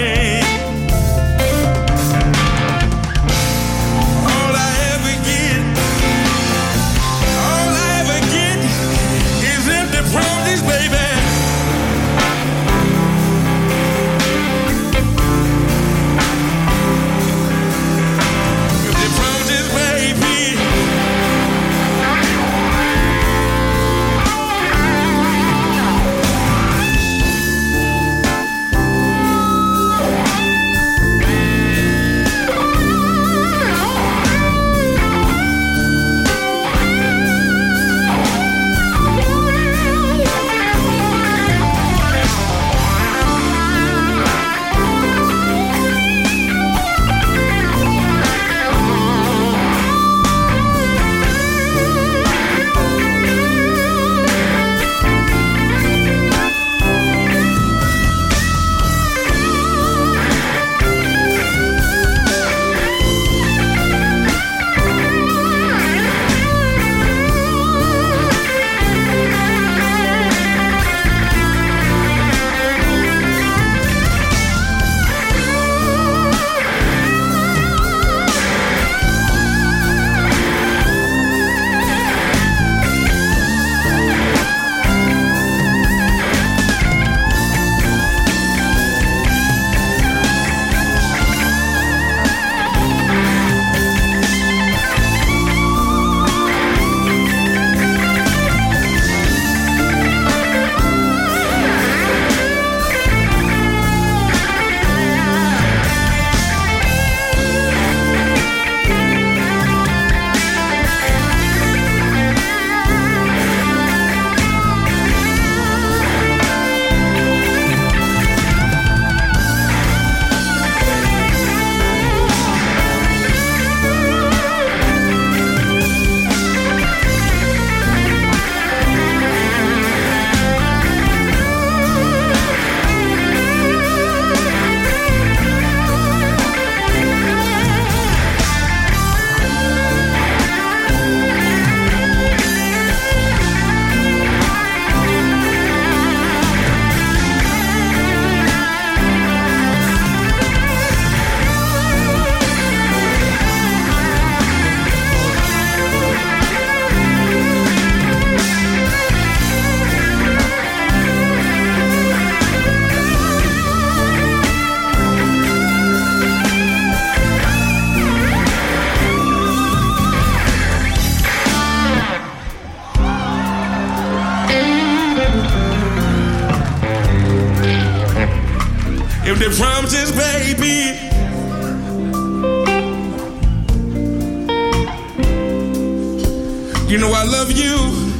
You know I love you.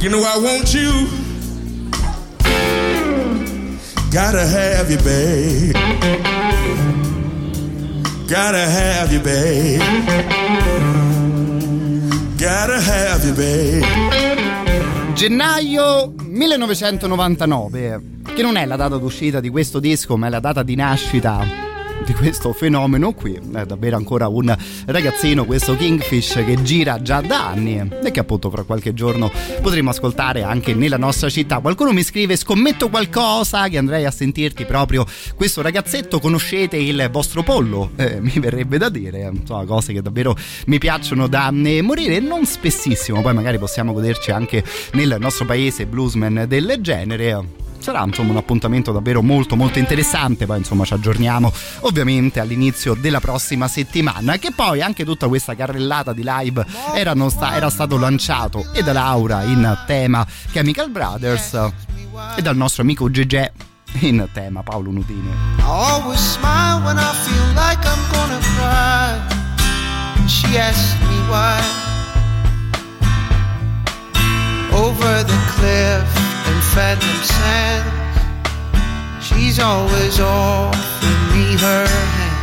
You know I want you. Gotta have you, babe. Gotta have you, babe. Gotta have you, babe. Gennaio 1999, che non è la data d'uscita di questo disco, ma è la data di nascita di questo fenomeno qui. È davvero ancora un ragazzino, questo Kingfish, che gira già da anni e che appunto fra qualche giorno potremo ascoltare anche nella nostra città. Qualcuno mi scrive: Scommetto qualcosa che andrei a sentirti proprio questo ragazzetto. Conoscete il vostro pollo? Eh, mi verrebbe da dire, insomma, cose che davvero mi piacciono da eh, morire, non spessissimo. Poi magari possiamo goderci anche nel nostro paese bluesman del genere sarà insomma un appuntamento davvero molto molto interessante. Poi insomma ci aggiorniamo ovviamente all'inizio della prossima settimana che poi anche tutta questa carrellata di live sta- era stato lanciato e da Laura in tema Chemical Brothers e dal nostro amico GG in tema Paolo Nutini. Over the cliff and phantom sands, she's always offering me her hand.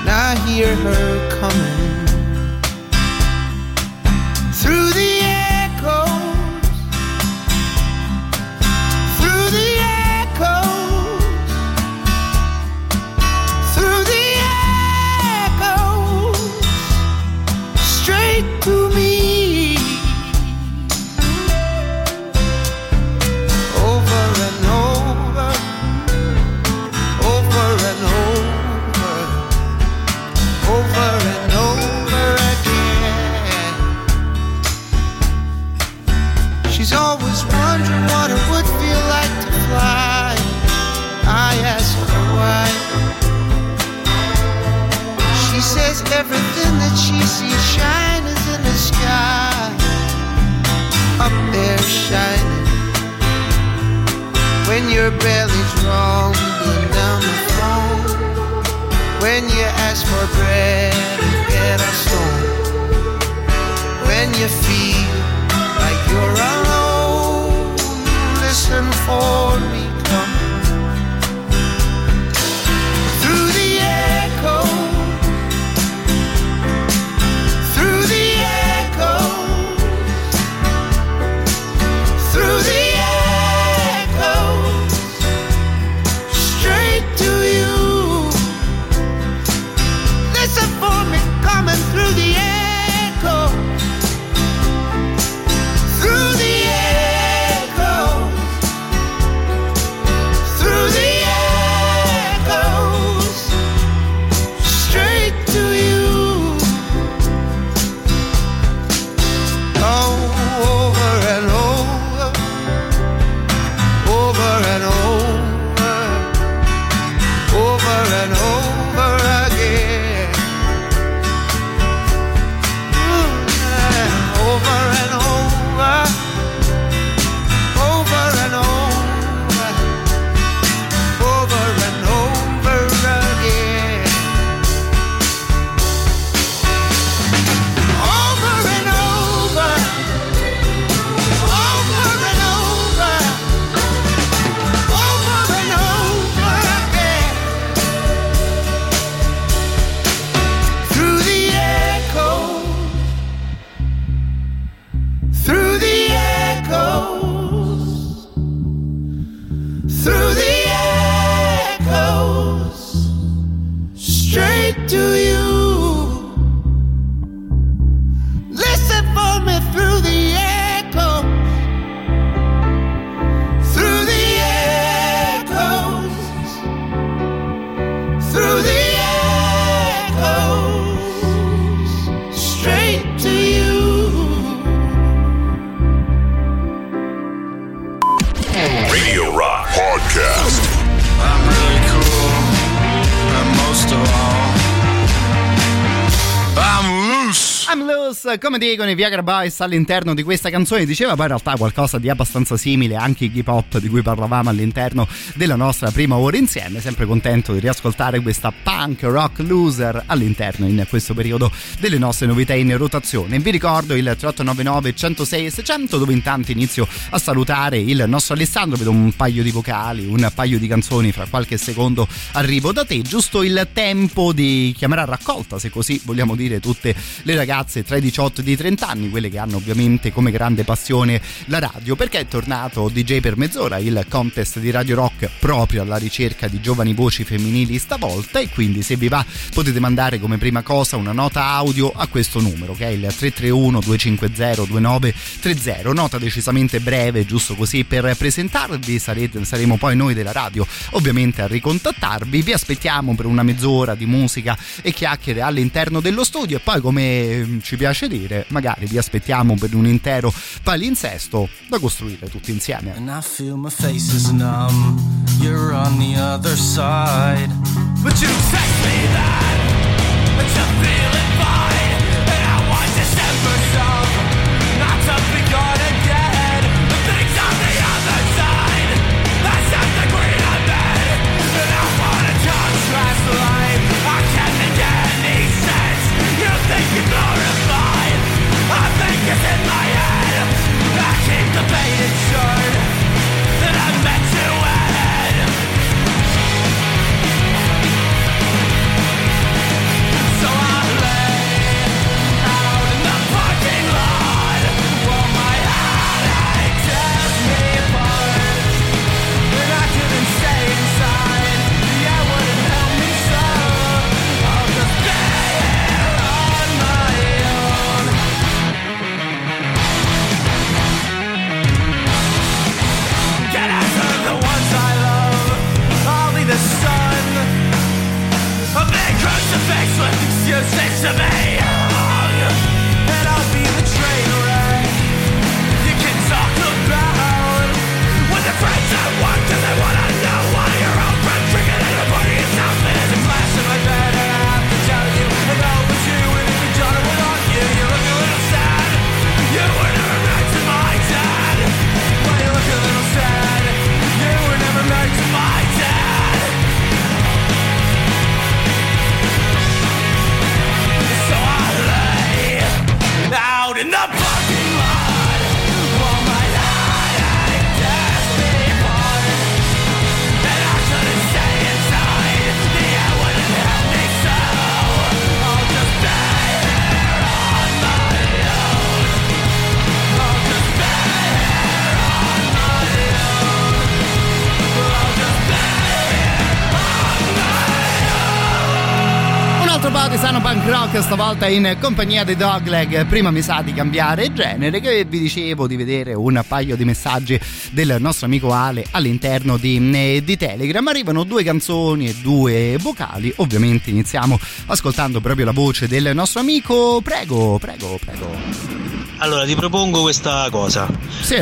And I hear her coming through the everything that she sees shine is in the sky. Up there shining. When your belly's rumbling down the phone. When you ask for bread get a stone. When you feel like you're alone. Listen for me Boys, come dicono i Viagra Boys all'interno di questa canzone, diceva poi in realtà qualcosa di abbastanza simile anche il hip hop di cui parlavamo all'interno della nostra prima ora insieme. Sempre contento di riascoltare questa punk rock loser all'interno in questo periodo delle nostre novità in rotazione. Vi ricordo il 3899 106 600 dove intanto inizio a salutare il nostro Alessandro, vedo un paio di vocali, un paio di canzoni, fra qualche secondo arrivo da te, giusto il tempo di chiamare a raccolta, se così vogliamo dire, tutte le ragazze tra i 18 e i 30 anni, quelle che hanno ovviamente come grande passione la radio, perché è tornato DJ per mezz'ora il contest di Radio Rock proprio alla ricerca di giovani voci femminili stavolta e quindi se vi va potete mandare come prima cosa una nota audio a questo numero che è il 331 250 2930, nota decisamente breve giusto così per presentarvi, sarete, saremo poi noi della radio ovviamente a ricontattarvi, vi aspettiamo per una mezz'ora di musica e chiacchiere all'interno dello studio e poi come ci piace dire magari vi aspettiamo per un intero palinsesto da costruire tutti insieme. And I feel my face is numb. You're on the other side. But you text me that. But you're feeling fine. And I want December song. To be altro po' di sano punk rock stavolta in compagnia dei Dogleg. Prima mi sa di cambiare genere, che vi dicevo di vedere un paio di messaggi del nostro amico Ale all'interno di, eh, di Telegram. Arrivano due canzoni e due vocali. Ovviamente iniziamo ascoltando proprio la voce del nostro amico. Prego, prego, prego. Allora, ti propongo questa cosa.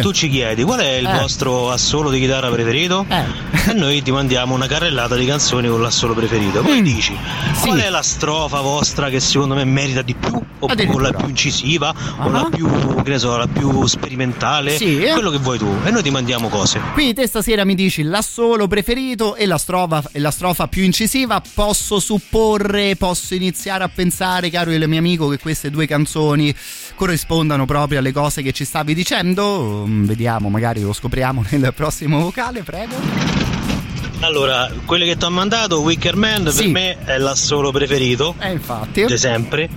Tu ci chiedi qual è il Eh. vostro assolo di chitarra preferito? E noi ti mandiamo una carrellata di canzoni con l'assolo preferito. Poi Mm. dici qual è la strofa vostra che secondo me merita di più? Oppure la più incisiva? O la più, che ne so, la più sperimentale? Sì. Quello che vuoi tu. E noi ti mandiamo cose. Quindi te stasera mi dici l'assolo preferito e la, strofa, e la strofa più incisiva. Posso supporre, posso iniziare a pensare, caro il mio amico, che queste due canzoni corrispondano proprio alle cose che ci stavi dicendo. Mm, Vediamo, magari lo scopriamo nel prossimo vocale, prego. Allora, quelle che ti ho mandato, Wicker Man, per me è l'assolo preferito. Eh, infatti. Di sempre.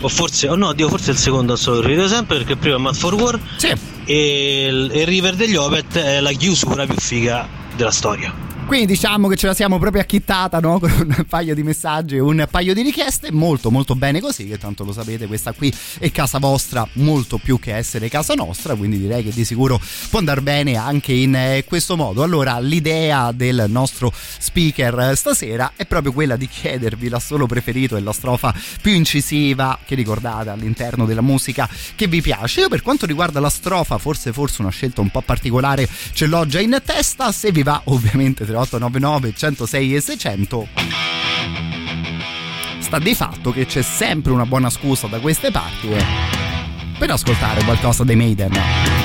O forse, oh no, Dio, forse il secondo assolo preferito sempre, perché prima è Mad for War. E il, il River degli Opet è la chiusura più figa della storia. Quindi diciamo che ce la siamo proprio acchittata no? con un paio di messaggi e un paio di richieste. Molto molto bene così, che tanto lo sapete, questa qui è casa vostra molto più che essere casa nostra, quindi direi che di sicuro può andare bene anche in eh, questo modo. Allora l'idea del nostro speaker stasera è proprio quella di chiedervi l'assolo preferito e la strofa più incisiva che ricordate all'interno della musica che vi piace. Io per quanto riguarda la strofa, forse forse una scelta un po' particolare ce l'ho già in testa, se vi va ovviamente 3899 106 e 600 sta di fatto che c'è sempre una buona scusa da queste parti eh, per ascoltare qualcosa dei Maiden.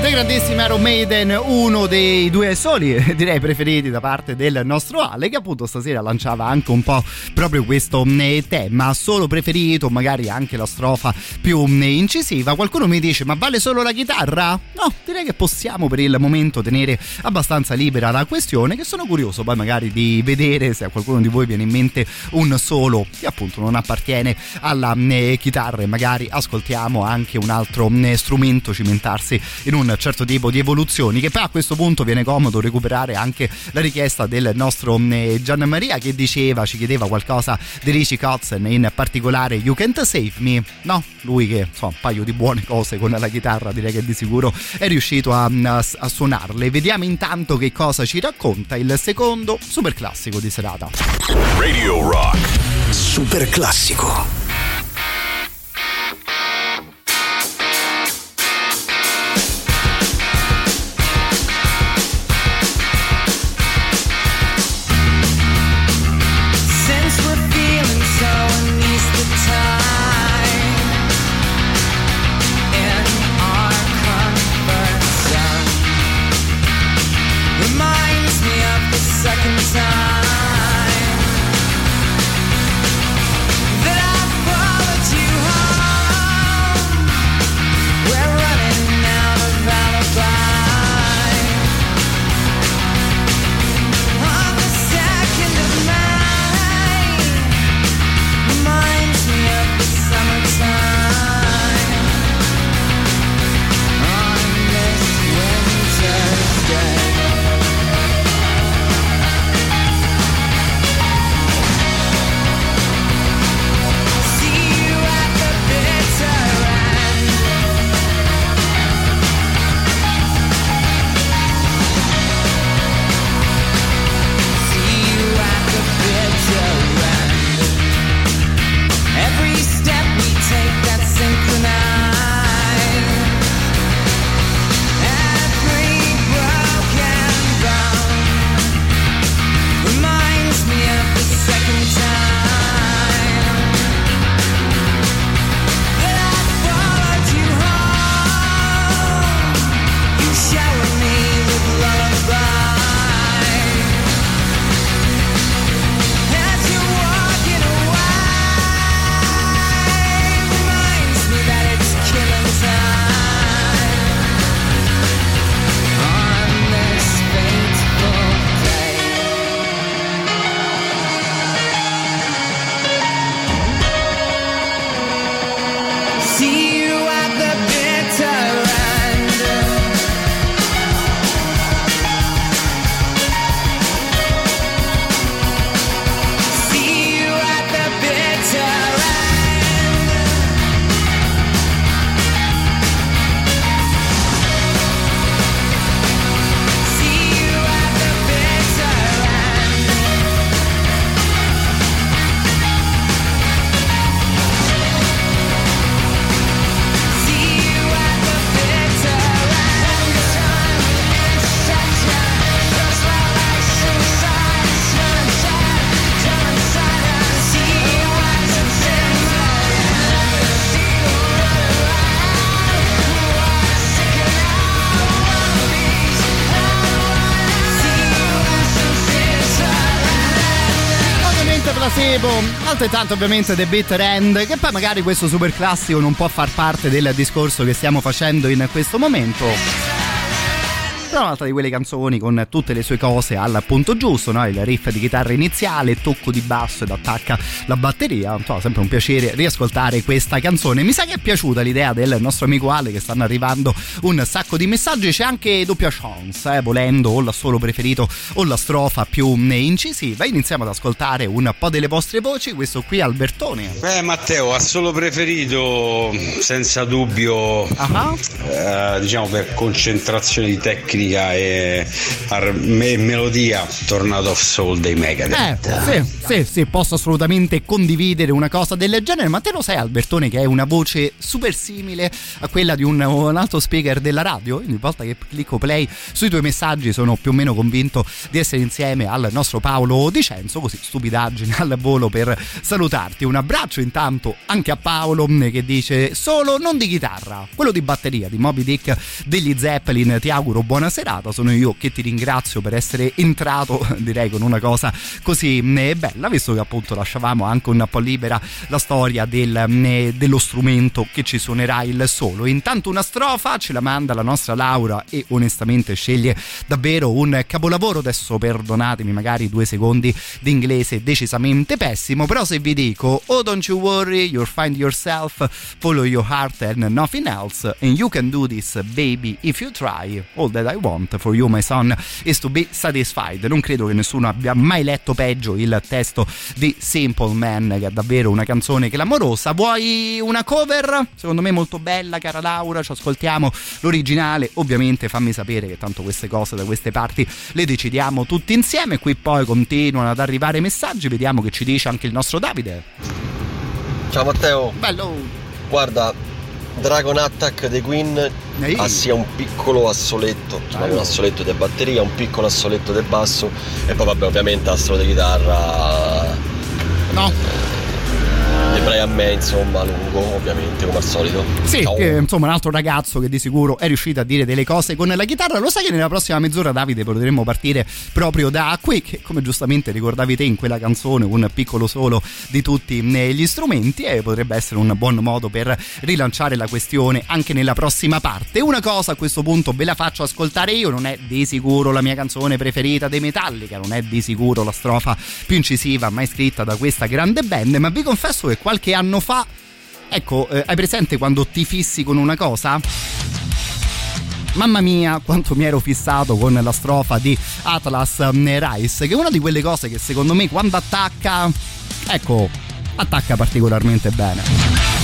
The grandissimi Iron Maiden, uno dei due soli, direi preferiti da parte del nostro Ale, che appunto stasera lanciava anche un po' proprio questo eh, tema, solo preferito, magari anche la strofa più eh, incisiva. Qualcuno mi dice, ma vale solo la chitarra? No, direi che possiamo per il momento tenere abbastanza libera la questione, che sono curioso poi magari di vedere se a qualcuno di voi viene in mente un solo che appunto non appartiene alla eh, chitarra e magari ascoltiamo anche un altro strumento cimentarsi in un certo tipo di evoluzioni che poi a questo punto viene comodo recuperare anche la richiesta del nostro eh, Gian Maria che diceva, ci chiedeva qualcosa di Richie Kotzen, in particolare You Can't Save Me, no? Lui che insomma un paio di buone cose con la chitarra direi che di sicuro è riuscito a, a, a suonarle. Vediamo intanto che cosa ci racconta il secondo super classico di serata. Radio Rock. Super classico. Altrettanto ovviamente The Bitter End, che poi magari questo super classico non può far parte del discorso che stiamo facendo in questo momento. È un'altra di quelle canzoni con tutte le sue cose al punto giusto, no? il riff di chitarra iniziale, tocco di basso ed attacca la batteria. Insomma, sempre un piacere riascoltare questa canzone. Mi sa che è piaciuta l'idea del nostro amico Ale che stanno arrivando un sacco di messaggi. C'è anche doppia chance, eh, volendo o l'assolo preferito o la strofa più incisiva. Iniziamo ad ascoltare un po' delle vostre voci. Questo qui è Albertone. Beh Matteo, assolo preferito senza dubbio, eh, diciamo per concentrazione di tecnica e ar- me- melodia, Tornado of Soul dei Eh, Megadeth. sì, sì, sì, posso assolutamente condividere una cosa del genere, ma te lo sai Albertone che è una voce super simile a quella di un, un altro speaker della radio? Ogni volta che clicco play sui tuoi messaggi sono più o meno convinto di essere insieme al nostro Paolo Dicenzo, così stupidaggine al volo per salutarti. Un abbraccio intanto anche a Paolo mm, che dice solo non di chitarra, quello di batteria di Moby Dick degli Zeppelin, ti auguro buona buona serata. Sono io che ti ringrazio per essere entrato, direi, con una cosa così eh, bella, visto che appunto lasciavamo anche un po' libera la storia del, eh, dello strumento che ci suonerà il solo. Intanto una strofa ce la manda la nostra Laura e onestamente sceglie davvero un capolavoro. Adesso perdonatemi magari due secondi di inglese decisamente pessimo, però se vi dico Oh don't you worry, you'll find yourself, follow your heart and nothing else and you can do this baby if you try. All that I want for you my son is to be satisfied. Non credo che nessuno abbia mai letto peggio il testo di Simple Man, che è davvero una canzone clamorosa. Vuoi una cover? Secondo me molto bella, cara Laura, ci ascoltiamo l'originale. Ovviamente fammi sapere che tanto queste cose da queste parti le decidiamo tutti insieme. Qui poi continuano ad arrivare messaggi, vediamo che ci dice anche il nostro Davide. Ciao Matteo. Bello. Guarda, Dragon Attack dei Queen ha sia un piccolo assoletto, cioè un assoletto di batteria, un piccolo assoletto del basso e poi vabbè ovviamente assolo di chitarra. No. Di Brian May insomma lungo ovviamente come al solito. Sì, che, insomma un altro ragazzo che di sicuro è riuscito a dire delle cose con la chitarra. Lo sai che nella prossima mezz'ora Davide potremmo partire proprio da qui, che come giustamente ricordavi te in quella canzone, un piccolo solo di tutti eh, gli strumenti e potrebbe essere un buon modo per rilanciare la questione anche nella prossima parte. Una cosa a questo punto ve la faccio ascoltare io, non è di sicuro la mia canzone preferita dei Metallica, non è di sicuro la strofa più incisiva mai scritta da questa grande band, ma vi confesso che qualche anno fa Ecco, eh, hai presente quando ti fissi con una cosa? Mamma mia, quanto mi ero fissato con la strofa di Atlas eh, Rice, che è una di quelle cose che secondo me quando attacca, ecco, attacca particolarmente bene.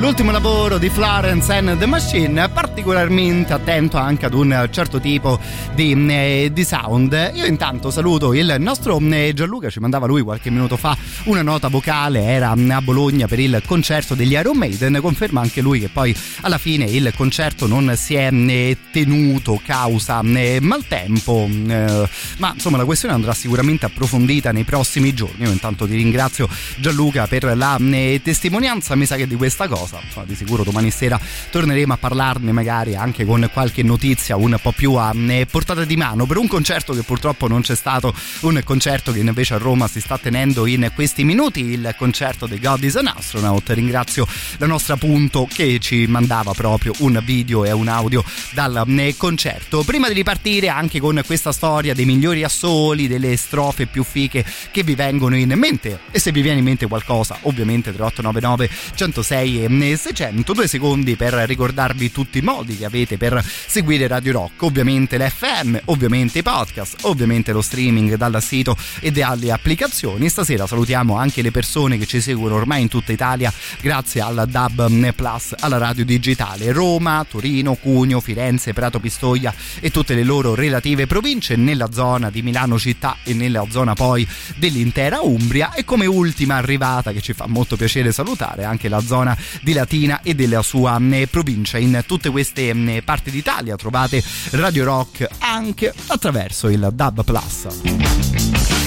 Dell'ultimo lavoro di Florence and the Machine, particolarmente attento anche ad un certo tipo di, eh, di sound. Io intanto saluto il nostro eh, Gianluca, ci mandava lui qualche minuto fa una nota vocale, era a Bologna per il concerto degli Iron Maiden, conferma anche lui che poi alla fine il concerto non si è eh, tenuto causa eh, maltempo, eh, ma insomma la questione andrà sicuramente approfondita nei prossimi giorni. Io intanto ti ringrazio Gianluca per la testimonianza, mi sa che di questa cosa, insomma, di sicuro domani sera torneremo a parlarne magari anche con qualche notizia un po' più a portata di mano per un concerto che purtroppo non c'è stato, un concerto che invece a Roma si sta tenendo in questi minuti, il concerto dei God is an Astronaut. Ringrazio la nostra Punto che ci mandava proprio un video e un audio dal eh, concerto. Prima di ripartire anche con questa storia dei migliori assoli, delle strofe più fiche che vi vengono in mente e se vi viene in mente qualcosa, ovviamente 3899 106 e 600, due secondi per ricordarvi tutti i modi che avete per seguire Radio Rock, ovviamente l'FM, ovviamente i podcast, ovviamente lo streaming dal sito e dalle applicazioni. Stasera salutiamo anche le persone che ci seguono ormai in tutta Italia grazie al DAB Plus, alla radio digitale Roma, Torino, Cugno, Firenze, Prato Pistoia e tutte le loro relative province nella zona di Milano città e nella zona poi dell'intera Umbria e come ultima arrivata che ci fa molto piacere salutare anche la zona di Latina e della sua mh, provincia. In tutte queste mh, parti d'Italia trovate Radio Rock anche attraverso il DAB Plus.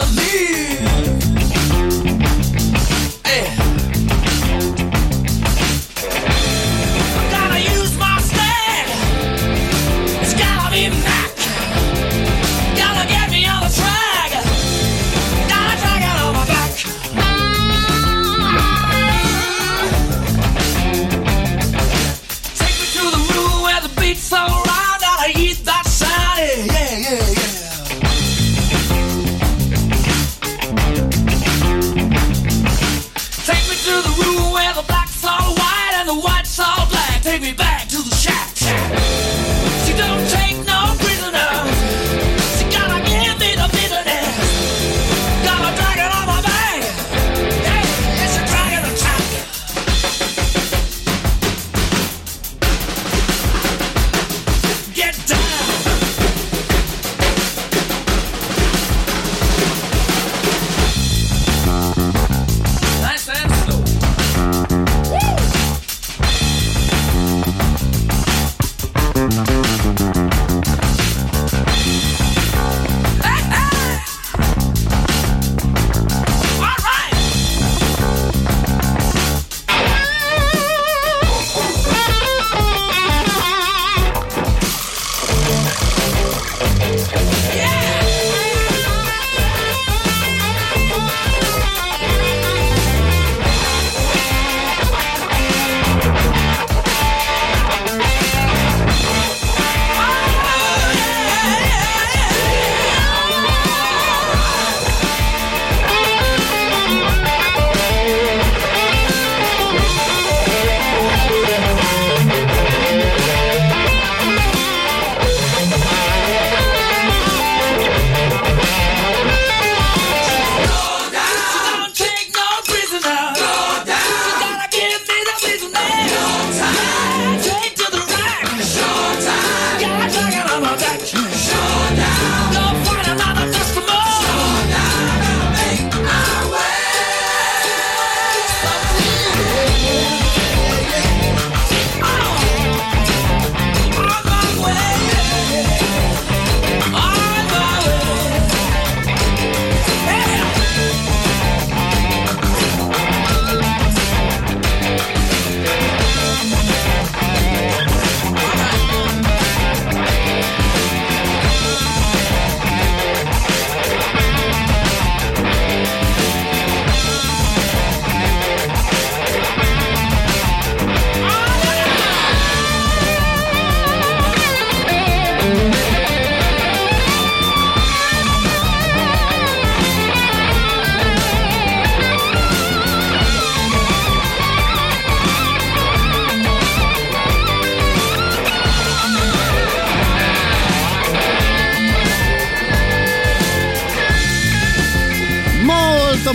It's a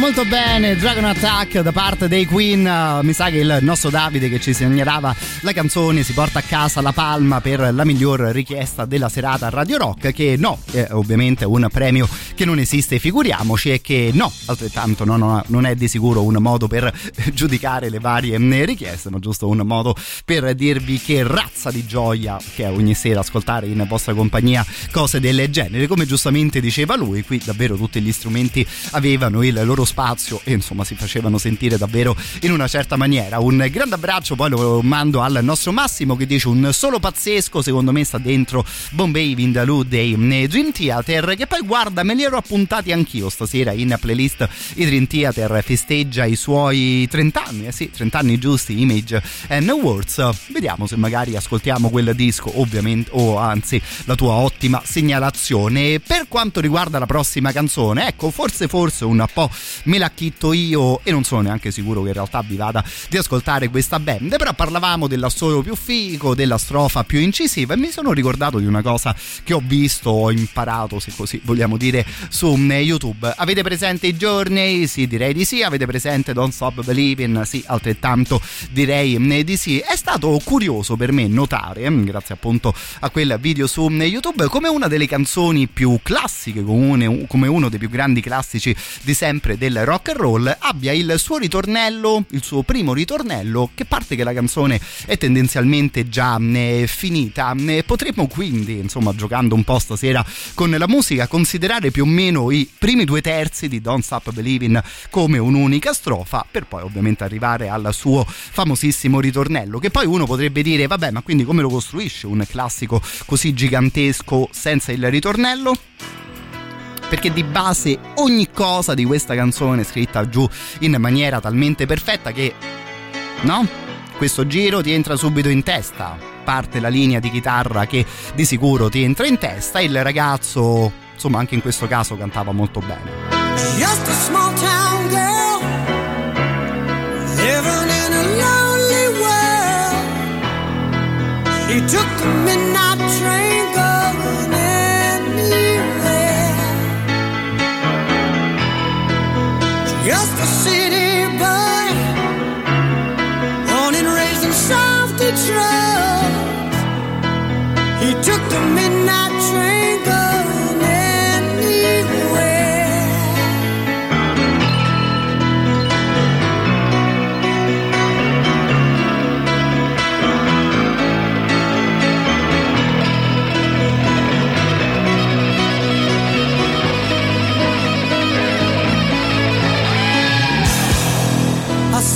molto bene Dragon Attack da parte dei Queen. Mi sa che il nostro Davide che ci segnalava la canzone si porta a casa la palma per la miglior richiesta della serata Radio Rock che no è ovviamente un premio che non esiste figuriamoci e che no altrettanto no, no, non è di sicuro un modo per giudicare le varie mm, richieste ma giusto un modo per dirvi che razza di gioia che è ogni sera ascoltare in vostra compagnia cose del genere. Come giustamente diceva lui qui davvero tutti gli strumenti avevano il loro spazio e insomma si facevano sentire davvero in una certa maniera. Un grande abbraccio poi lo mando al nostro Massimo che dice un solo pazzesco, secondo me sta dentro Bombay Vindaloo dei Dream Theater che poi guarda me li ero appuntati anch'io stasera in playlist i Dream Theater festeggia i suoi 30 anni, eh sì, 30 anni giusti, Image and Awards. Vediamo se magari ascoltiamo quel disco, ovviamente, o anzi la tua ottima segnalazione. Per quanto riguarda la prossima canzone, ecco, forse forse un po' me la chitto io e non sono neanche sicuro che in realtà vi vada di ascoltare questa band, però parlavamo dell'assolo più figo, della strofa più incisiva e mi sono ricordato di una cosa che ho visto, ho imparato, se così vogliamo dire, su YouTube. Avete presente i Journey? Sì, direi di sì. Avete presente Don't Stop Believing? Sì, altrettanto direi di sì. È stato curioso per me notare, grazie appunto a quel video su YouTube, come una delle canzoni più classiche, come uno dei più grandi classici di sempre del rock and roll, abbia il suo ritornello, il suo primo ritornello, che parte che la canzone è tendenzialmente già eh, finita. Eh, potremmo quindi, insomma, giocando un po' stasera con la musica, considerare più o meno i primi due terzi di Don't Stop Believing come un'unica strofa, per poi ovviamente arrivare al suo famosissimo ritornello, che poi uno potrebbe dire, vabbè, ma quindi come lo costruisce un classico così gigantesco senza il ritornello? Perché di base ogni cosa di questa canzone è scritta giù in maniera talmente perfetta che no? Questo giro ti entra subito in testa. Parte la linea di chitarra che di sicuro ti entra in testa e il ragazzo, insomma, anche in questo caso cantava molto bene. Just a small town girl living in a lonely world. She took the midnight Just a city boy, born and raised in South Detroit.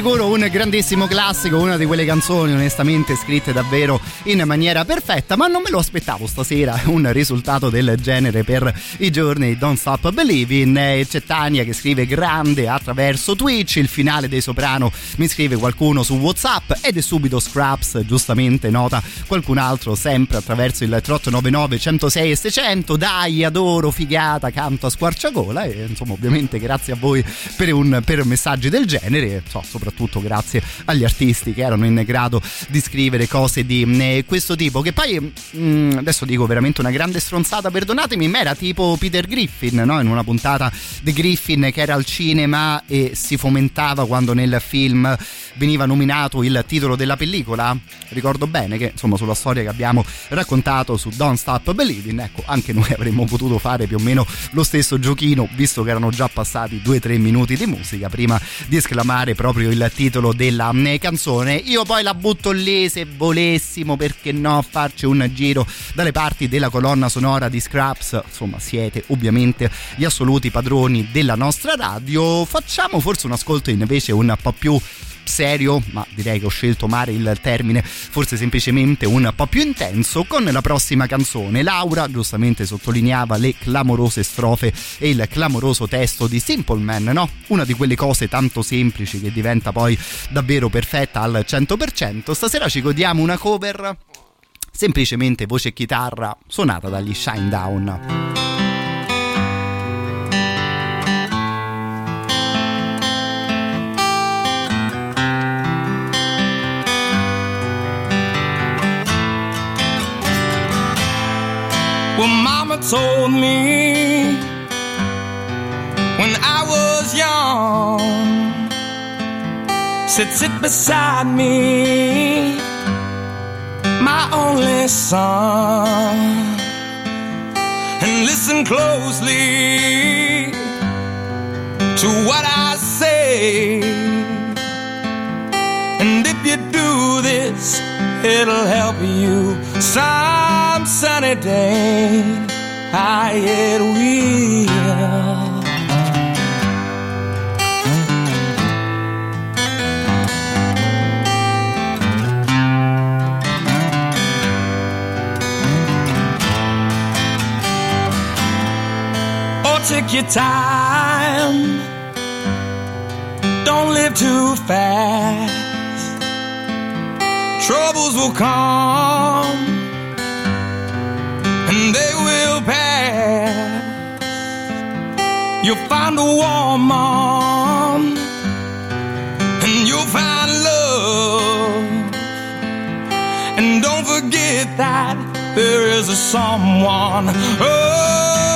Ascoltato di sicuro un grandissimo classico, una di quelle canzoni onestamente scritte davvero in maniera perfetta, ma non me lo aspettavo stasera un risultato del genere per i giorni Don't Stop Believing. C'è Tania che scrive grande attraverso Twitch, il finale dei Soprano mi scrive qualcuno su WhatsApp ed è subito Scraps, giustamente nota qualcun altro sempre attraverso il 3899 106 e 600. Dai, adoro, figata, canto a squarciagola e insomma ovviamente grazie a voi per, un, per messaggi del genere so, soprattutto grazie agli artisti che erano in grado di scrivere cose di eh, questo tipo che poi mm, adesso dico veramente una grande stronzata perdonatemi ma era tipo Peter Griffin no? in una puntata di Griffin che era al cinema e si fomentava quando nel film veniva nominato il titolo della pellicola ricordo bene che insomma sulla storia che abbiamo raccontato su Don't Stop Believing ecco anche noi avremmo potuto fare più o meno lo stesso giochino visto che erano già passati 2-3 minuti di musica prima di esclamare proprio il titolo della eh, canzone. Io poi la butto lì se volessimo perché no farci un giro dalle parti della colonna sonora di Scraps. Insomma siete ovviamente gli assoluti padroni della nostra radio. Facciamo forse un ascolto invece un po' più serio, ma direi che ho scelto male il termine, forse semplicemente un po' più intenso, con la prossima canzone. Laura giustamente sottolineava le clamorose strofe e il clamoroso testo di Simple Man, no? Una di quelle cose tanto semplici che diventa poi davvero perfetta al 100%. Stasera ci godiamo una cover semplicemente voce e chitarra suonata dagli Shine Well, Mama told me when I was young, said, sit beside me, my only son, and listen closely to what I say. And if you do this, it'll help you some sunny day. I it will. Oh, take your time. Don't live too fast. Troubles will come and they will pass. You'll find a woman and you'll find love. And don't forget that there is a someone up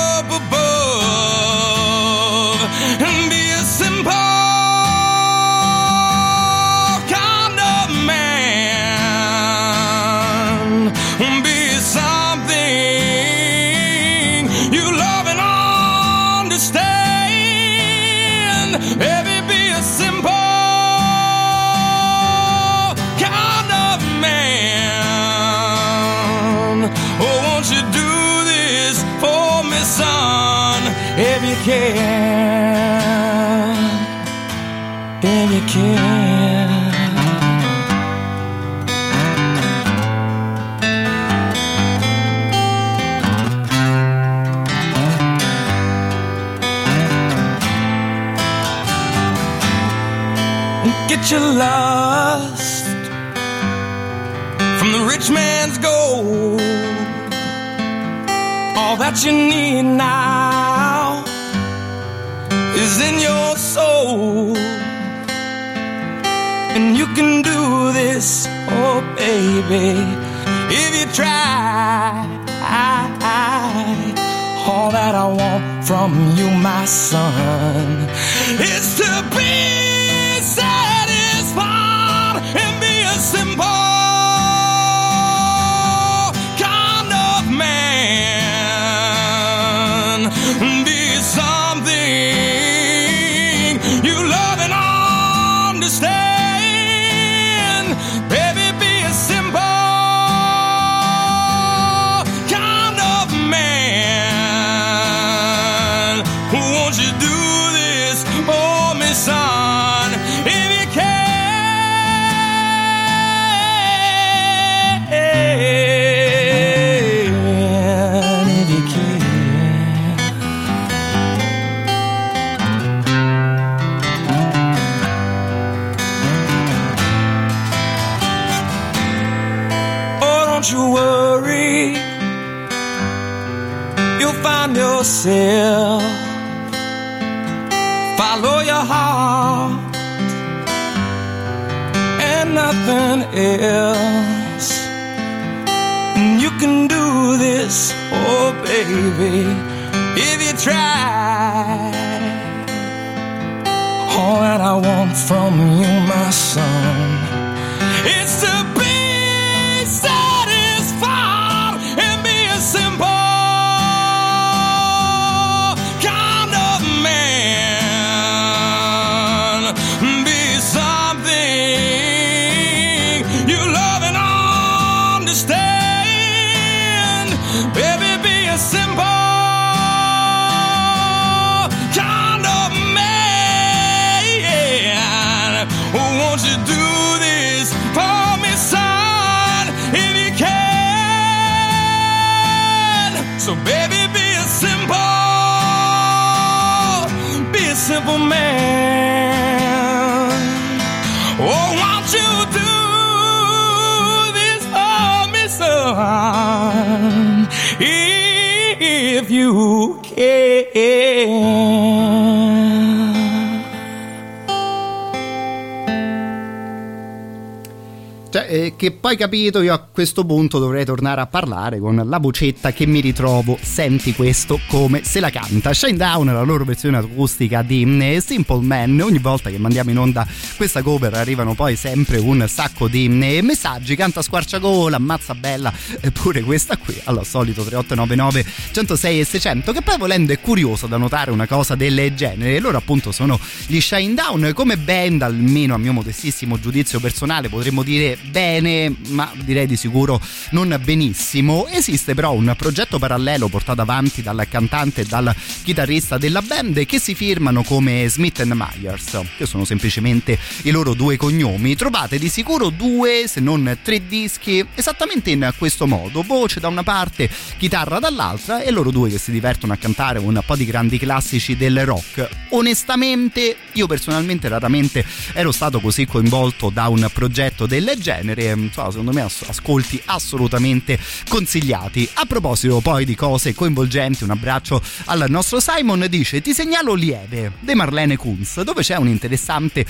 poi capito, io a questo punto dovrei tornare a parlare con la vocetta che mi ritrovo. Senti questo come se la canta. Shine Down, la loro versione acustica di eh, Simple Man. Ogni volta che mandiamo in onda questa cover arrivano poi sempre un sacco di eh, messaggi. Canta squarciagola, ammazza bella, eppure questa qui, allo solito 3899 106 e 600. Che poi volendo è curioso da notare una cosa del genere. Loro appunto sono gli Shine Down come band, almeno a mio modestissimo giudizio personale, potremmo dire bene, ma direi di sicuro non benissimo. Esiste però un progetto parallelo portato avanti dal cantante e dal chitarrista della band che si firmano come Smith Myers, che sono semplicemente i loro due cognomi. Trovate di sicuro due, se non tre dischi, esattamente in questo modo: voce da una parte, chitarra dall'altra, e loro due che si divertono a cantare un po' di grandi classici del rock. Onestamente, io personalmente raramente ero stato così coinvolto da un progetto del genere. Insomma, secondo me as- ascolti assolutamente consigliati. A proposito poi di cose coinvolgenti, un abbraccio al nostro Simon dice: Ti segnalo lieve De Marlene Kunz, dove c'è un interessante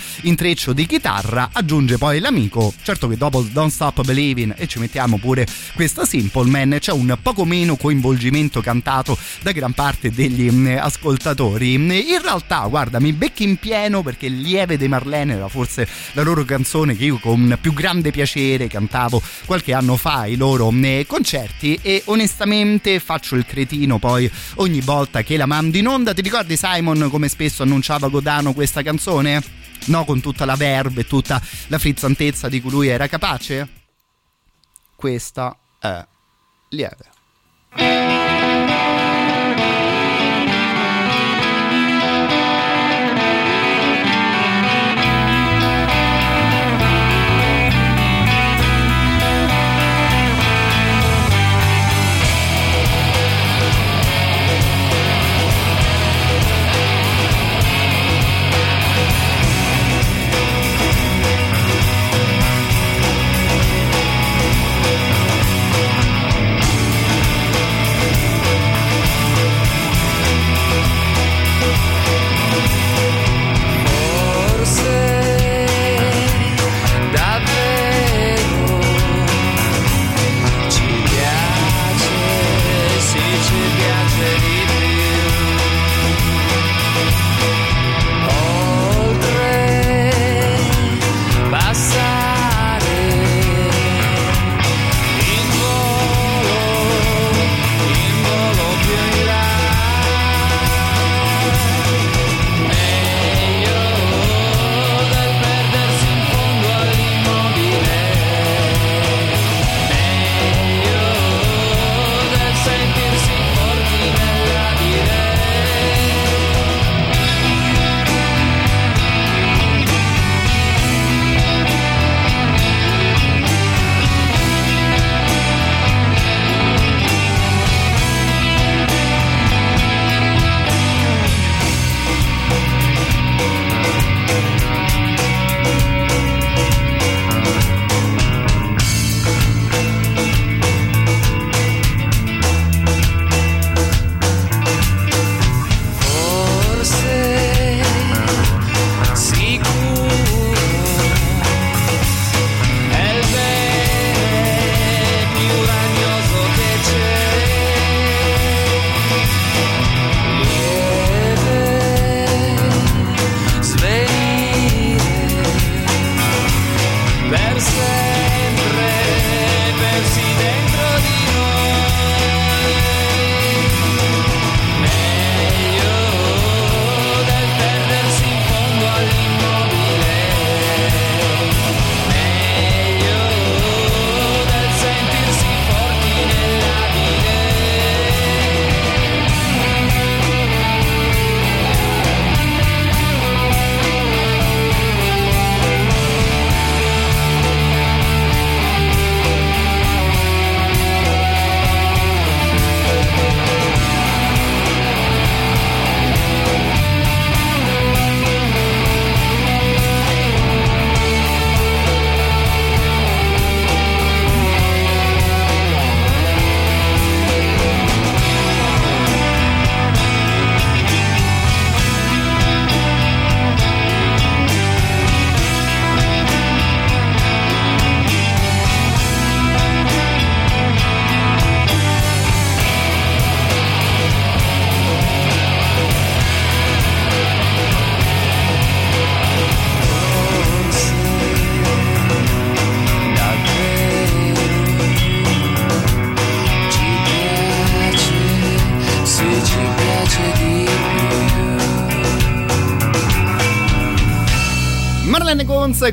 intreccio di chitarra. Aggiunge poi l'amico. Certo che dopo Don't Stop Believing e ci mettiamo pure questa Simple Man, c'è un poco meno coinvolgimento cantato da gran parte degli mm, ascoltatori. In realtà, guarda, mi becchi in pieno perché Lieve De Marlene era forse la loro canzone che io con più grande piacere cantavo qualche anno fa ai loro eh, concerti e onestamente faccio il cretino poi ogni volta che la mando in onda. Ti ricordi Simon come spesso annunciava Godano questa canzone? No, con tutta la verve e tutta la frizzantezza di cui lui era capace? Questa è lieve.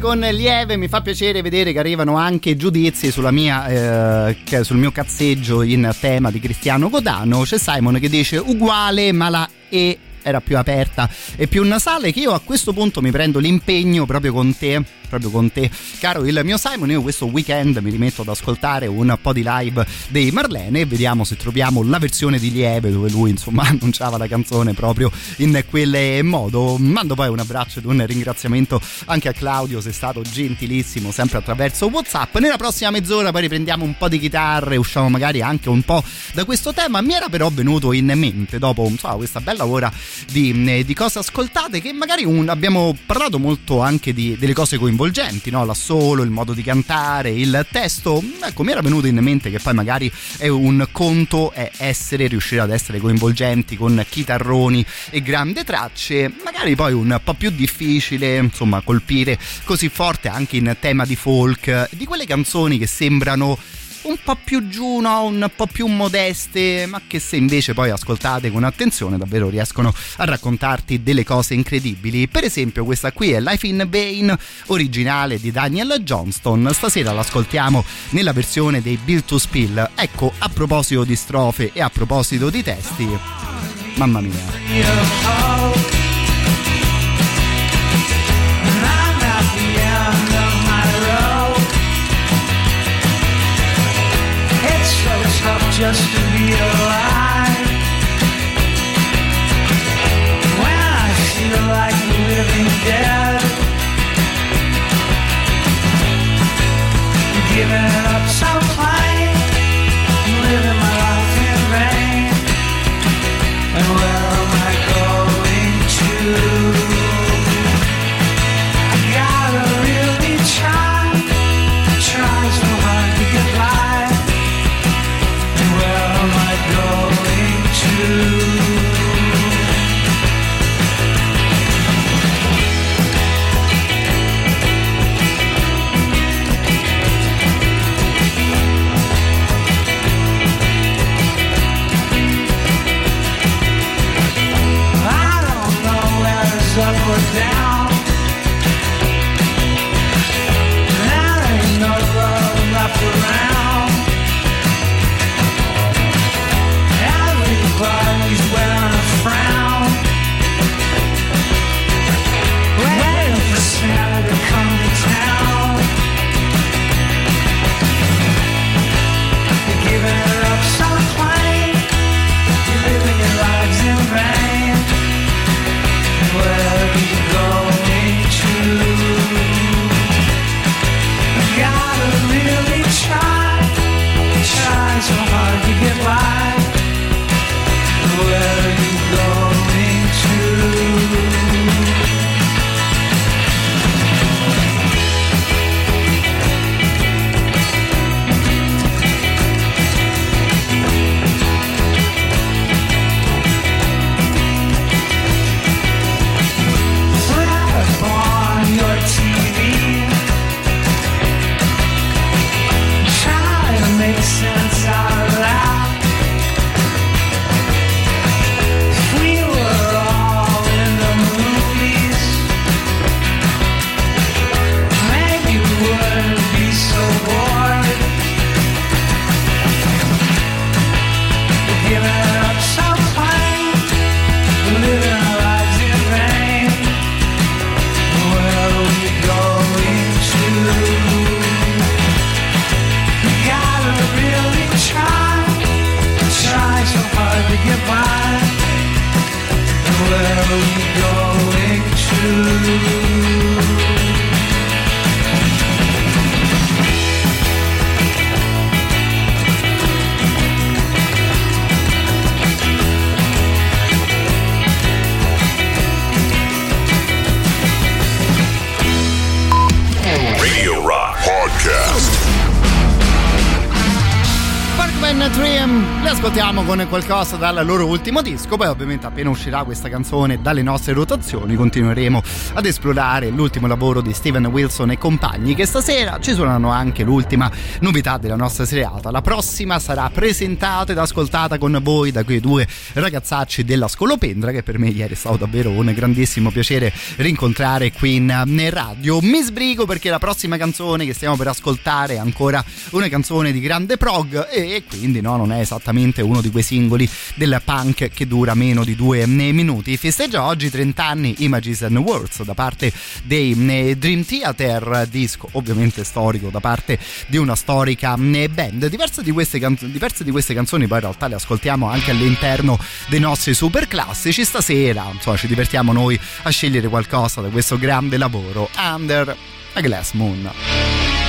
Con Lieve, mi fa piacere vedere che arrivano anche giudizi sulla mia, eh, sul mio cazzeggio in tema di Cristiano Godano. C'è Simon che dice uguale ma la E era più aperta e più nasale che io a questo punto mi prendo l'impegno proprio con te proprio con te. Caro il mio Simon io questo weekend mi rimetto ad ascoltare un po' di live dei Marlene e vediamo se troviamo la versione di Lieve dove lui insomma annunciava la canzone proprio in quel modo. Mando poi un abbraccio ed un ringraziamento anche a Claudio sei stato gentilissimo sempre attraverso Whatsapp. Nella prossima mezz'ora poi riprendiamo un po' di chitarre usciamo magari anche un po' da questo tema. Mi era però venuto in mente dopo insomma, questa bella ora di, di cose ascoltate che magari un- abbiamo parlato molto anche di- delle cose coinvolgenti no? l'assolo, il modo di cantare il testo ecco mi era venuto in mente che poi magari è un conto è essere riuscire ad essere coinvolgenti con chitarroni e grandi tracce magari poi un po' più difficile insomma colpire così forte anche in tema di folk di quelle canzoni che sembrano un po' più giù, no? un po' più modeste, ma che se invece poi ascoltate con attenzione davvero riescono a raccontarti delle cose incredibili. Per esempio questa qui è Life in Vain, originale di Daniel Johnston, stasera l'ascoltiamo nella versione dei Bill to Spill. Ecco, a proposito di strofe e a proposito di testi, mamma mia. Just to be alive. When I feel like the living dead, giving up around. why. 3 li ascoltiamo con qualcosa dal loro ultimo disco, poi ovviamente appena uscirà questa canzone dalle nostre rotazioni continueremo ad esplorare l'ultimo lavoro di Steven Wilson e compagni che stasera ci suonano anche l'ultima novità della nostra seriata. La prossima sarà presentata ed ascoltata con voi da quei due ragazzacci della Scolopendra che per me ieri è stato davvero un grandissimo piacere rincontrare qui in radio. Mi sbrigo perché la prossima canzone che stiamo per ascoltare è ancora una canzone di grande prog e quindi no, non è esattamente uno di quei singoli del punk che dura meno di due minuti. Festeggia oggi 30 anni Images and Words da parte dei Dream Theater, disco ovviamente storico da parte di una storica band. Diverse di queste, can- diverse di queste canzoni poi in realtà le ascoltiamo anche all'interno dei nostri super classici. Stasera insomma ci divertiamo noi a scegliere qualcosa da questo grande lavoro Under a Glass Moon.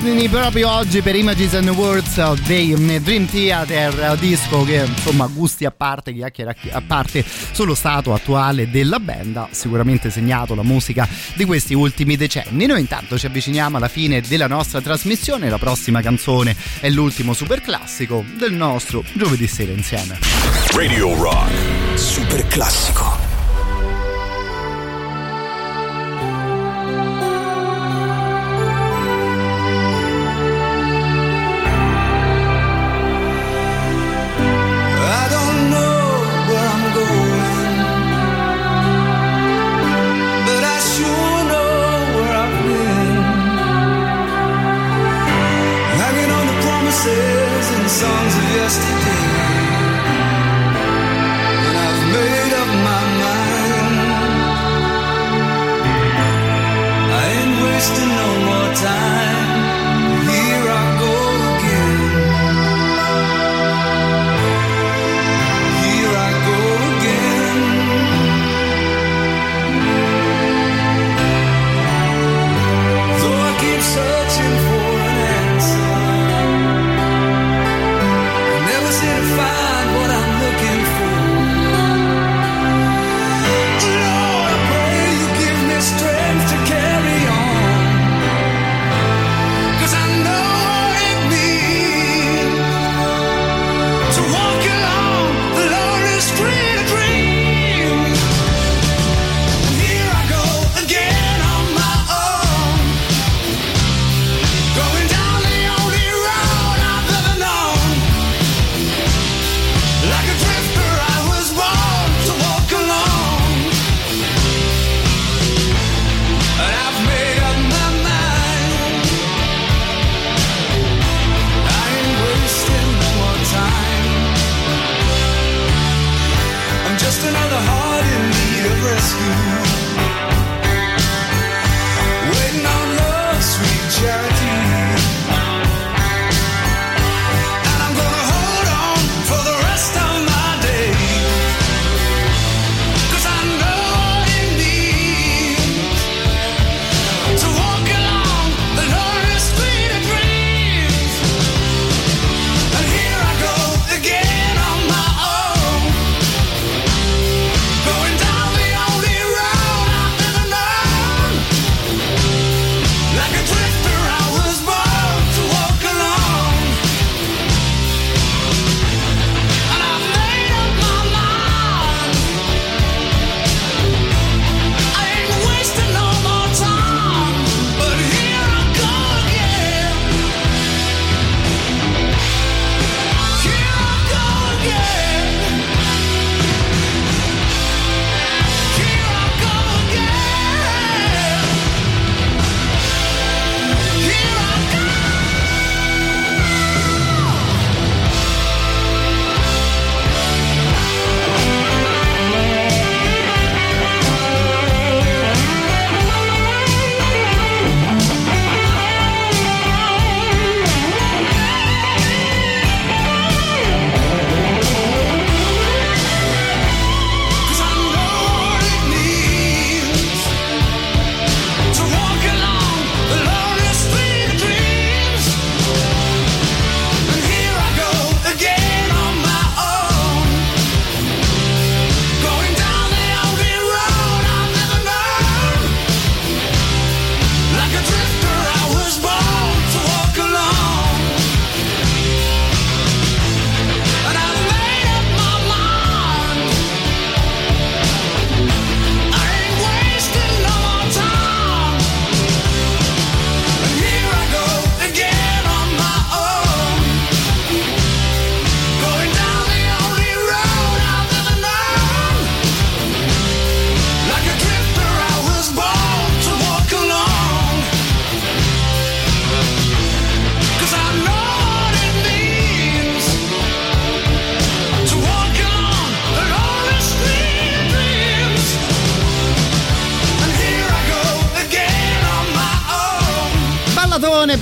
Detto 30 anni proprio oggi per Images and Words dei mm, Dream Theater, disco che insomma gusti a parte, chiacchiere a parte sullo stato attuale della band, ha sicuramente segnato la musica di questi ultimi decenni. Noi intanto ci avviciniamo alla fine della nostra trasmissione, la prossima canzone è l'ultimo super classico del nostro giovedì sera insieme. Radio Rock. Super classico.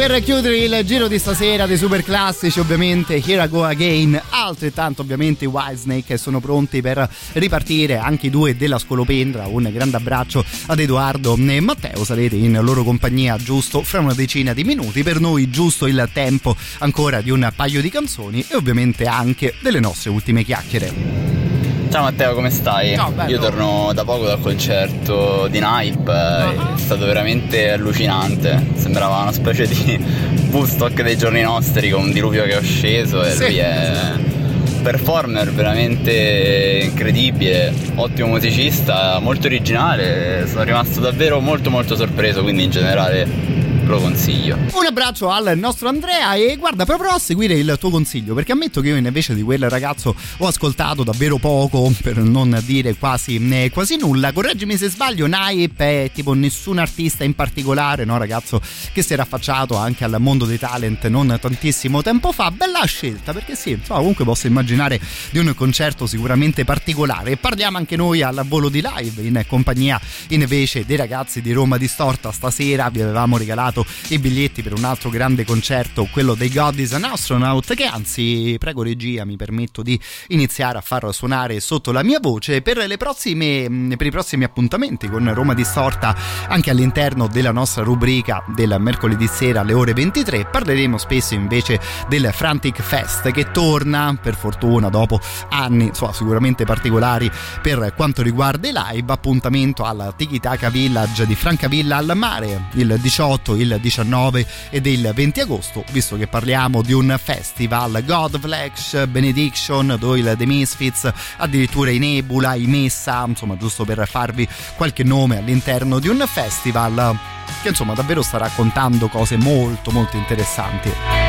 Per chiudere il giro di stasera dei super classici, ovviamente Here I Go Again, altrettanto ovviamente i Whitesnake sono pronti per ripartire, anche i due della Scolopendra, un grande abbraccio ad Edoardo e Matteo, sarete in loro compagnia giusto fra una decina di minuti, per noi giusto il tempo ancora di un paio di canzoni e ovviamente anche delle nostre ultime chiacchiere. Ciao Matteo, come stai? Ciao, bello. Io torno da poco dal concerto di Nipe, Ah. è stato veramente allucinante. Sembrava una specie di Woodstock dei giorni nostri con un diluvio che è sceso e Sì. lui è un performer veramente incredibile, ottimo musicista, molto originale. Sono rimasto davvero molto molto sorpreso, quindi in generale lo consiglio. Un abbraccio al nostro Andrea e guarda, proverò a seguire il tuo consiglio perché ammetto che io invece di quel ragazzo ho ascoltato davvero poco, per non dire quasi, eh, quasi nulla. Correggimi se sbaglio, Naip è tipo nessun artista in particolare, no ragazzo che si era affacciato anche al mondo dei talent non tantissimo tempo fa. Bella scelta perché sì, insomma, comunque posso immaginare di un concerto sicuramente particolare. Parliamo anche noi al volo di live in compagnia invece dei ragazzi di Roma Distorta. Stasera vi avevamo regalato i biglietti per un altro grande concerto, quello dei God is an Astronaut, che anzi, prego regia, mi permetto di iniziare a far suonare sotto la mia voce per, prossime, mh, per i prossimi appuntamenti con Roma Distorta anche all'interno della nostra rubrica del mercoledì sera alle ore 23. Parleremo spesso invece del Frantic Fest che torna per fortuna dopo anni insomma, sicuramente particolari per quanto riguarda i live. Appuntamento al Tiki Village di Francavilla al mare il 18, il 19 ed il 20 agosto, visto che parliamo di un festival God Flash Benediction, Doyle The Misfits, addirittura i Nebula, i Messa, insomma giusto per farvi qualche nome all'interno di un festival che insomma davvero sta raccontando cose molto molto interessanti.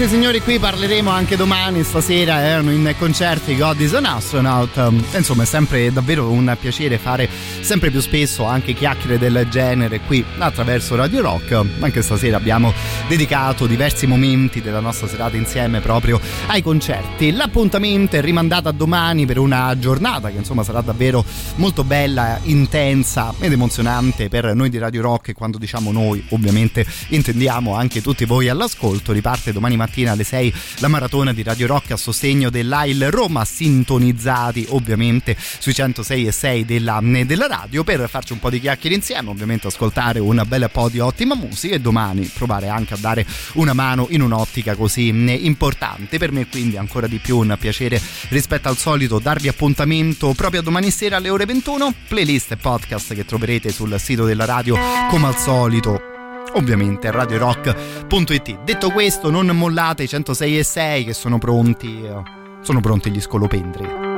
Questi signori qui parleremo anche domani, stasera erano in concerti God is an Astronaut. Um, Insomma, è sempre davvero un piacere fare sempre più spesso anche chiacchiere del genere qui attraverso Radio Rock. Anche stasera abbiamo dedicato diversi momenti della nostra serata insieme proprio ai concerti. L'appuntamento è rimandato a domani per una giornata che insomma sarà davvero molto bella, intensa ed emozionante per noi di Radio Rock e quando diciamo noi ovviamente intendiamo anche tutti voi all'ascolto. Riparte domani mattina alle 6 la maratona di Radio Rock a sostegno dell'AIL Roma, sintonizzati ovviamente sui 106 e 6 della, della radio per farci un po' di chiacchiere insieme, ovviamente ascoltare un bel po' di ottima musica e domani provare anche a dare una mano in un'ottica così importante. Per me quindi ancora di più un piacere rispetto al solito darvi appuntamento proprio domani sera alle ore 21, playlist e podcast che troverete sul sito della radio come al solito ovviamente a radiorock.it. Detto questo, non mollate i 106 e 6 che sono pronti, eh, sono pronti gli scolopendri.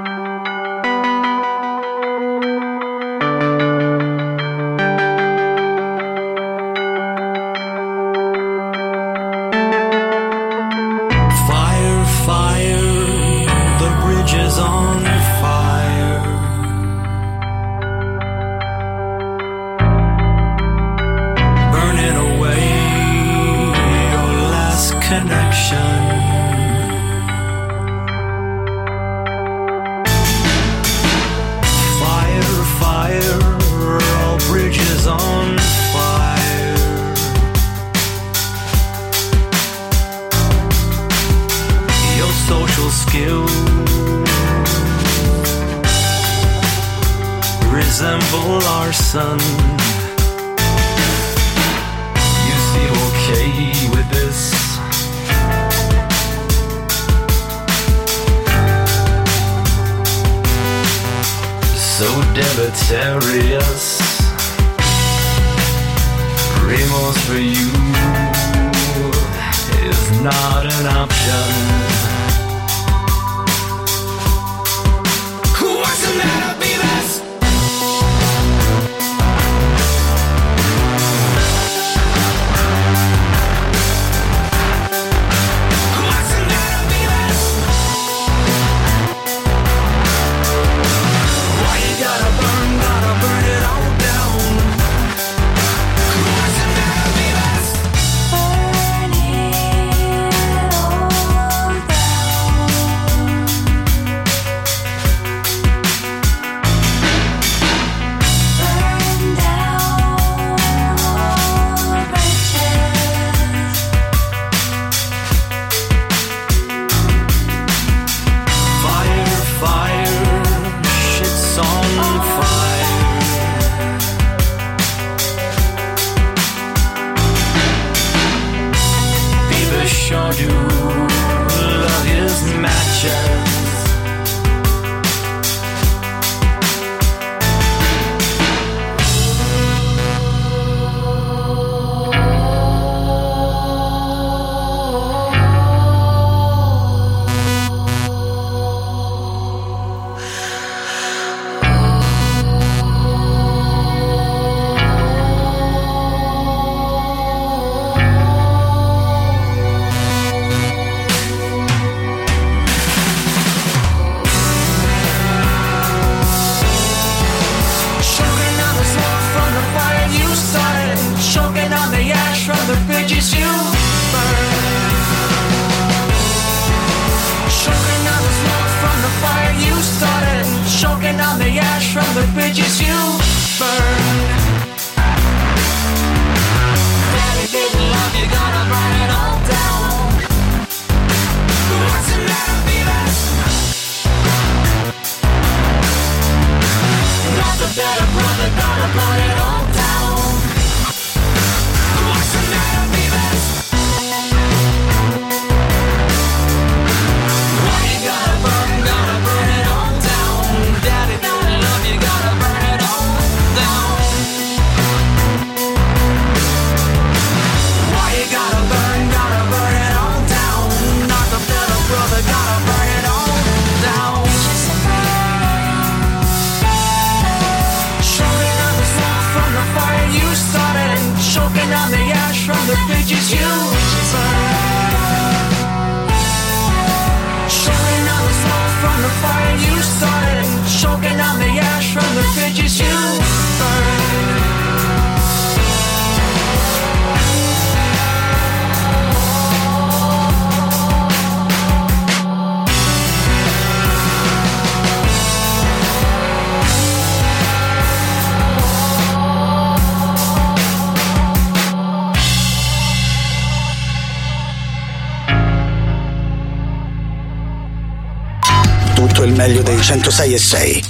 906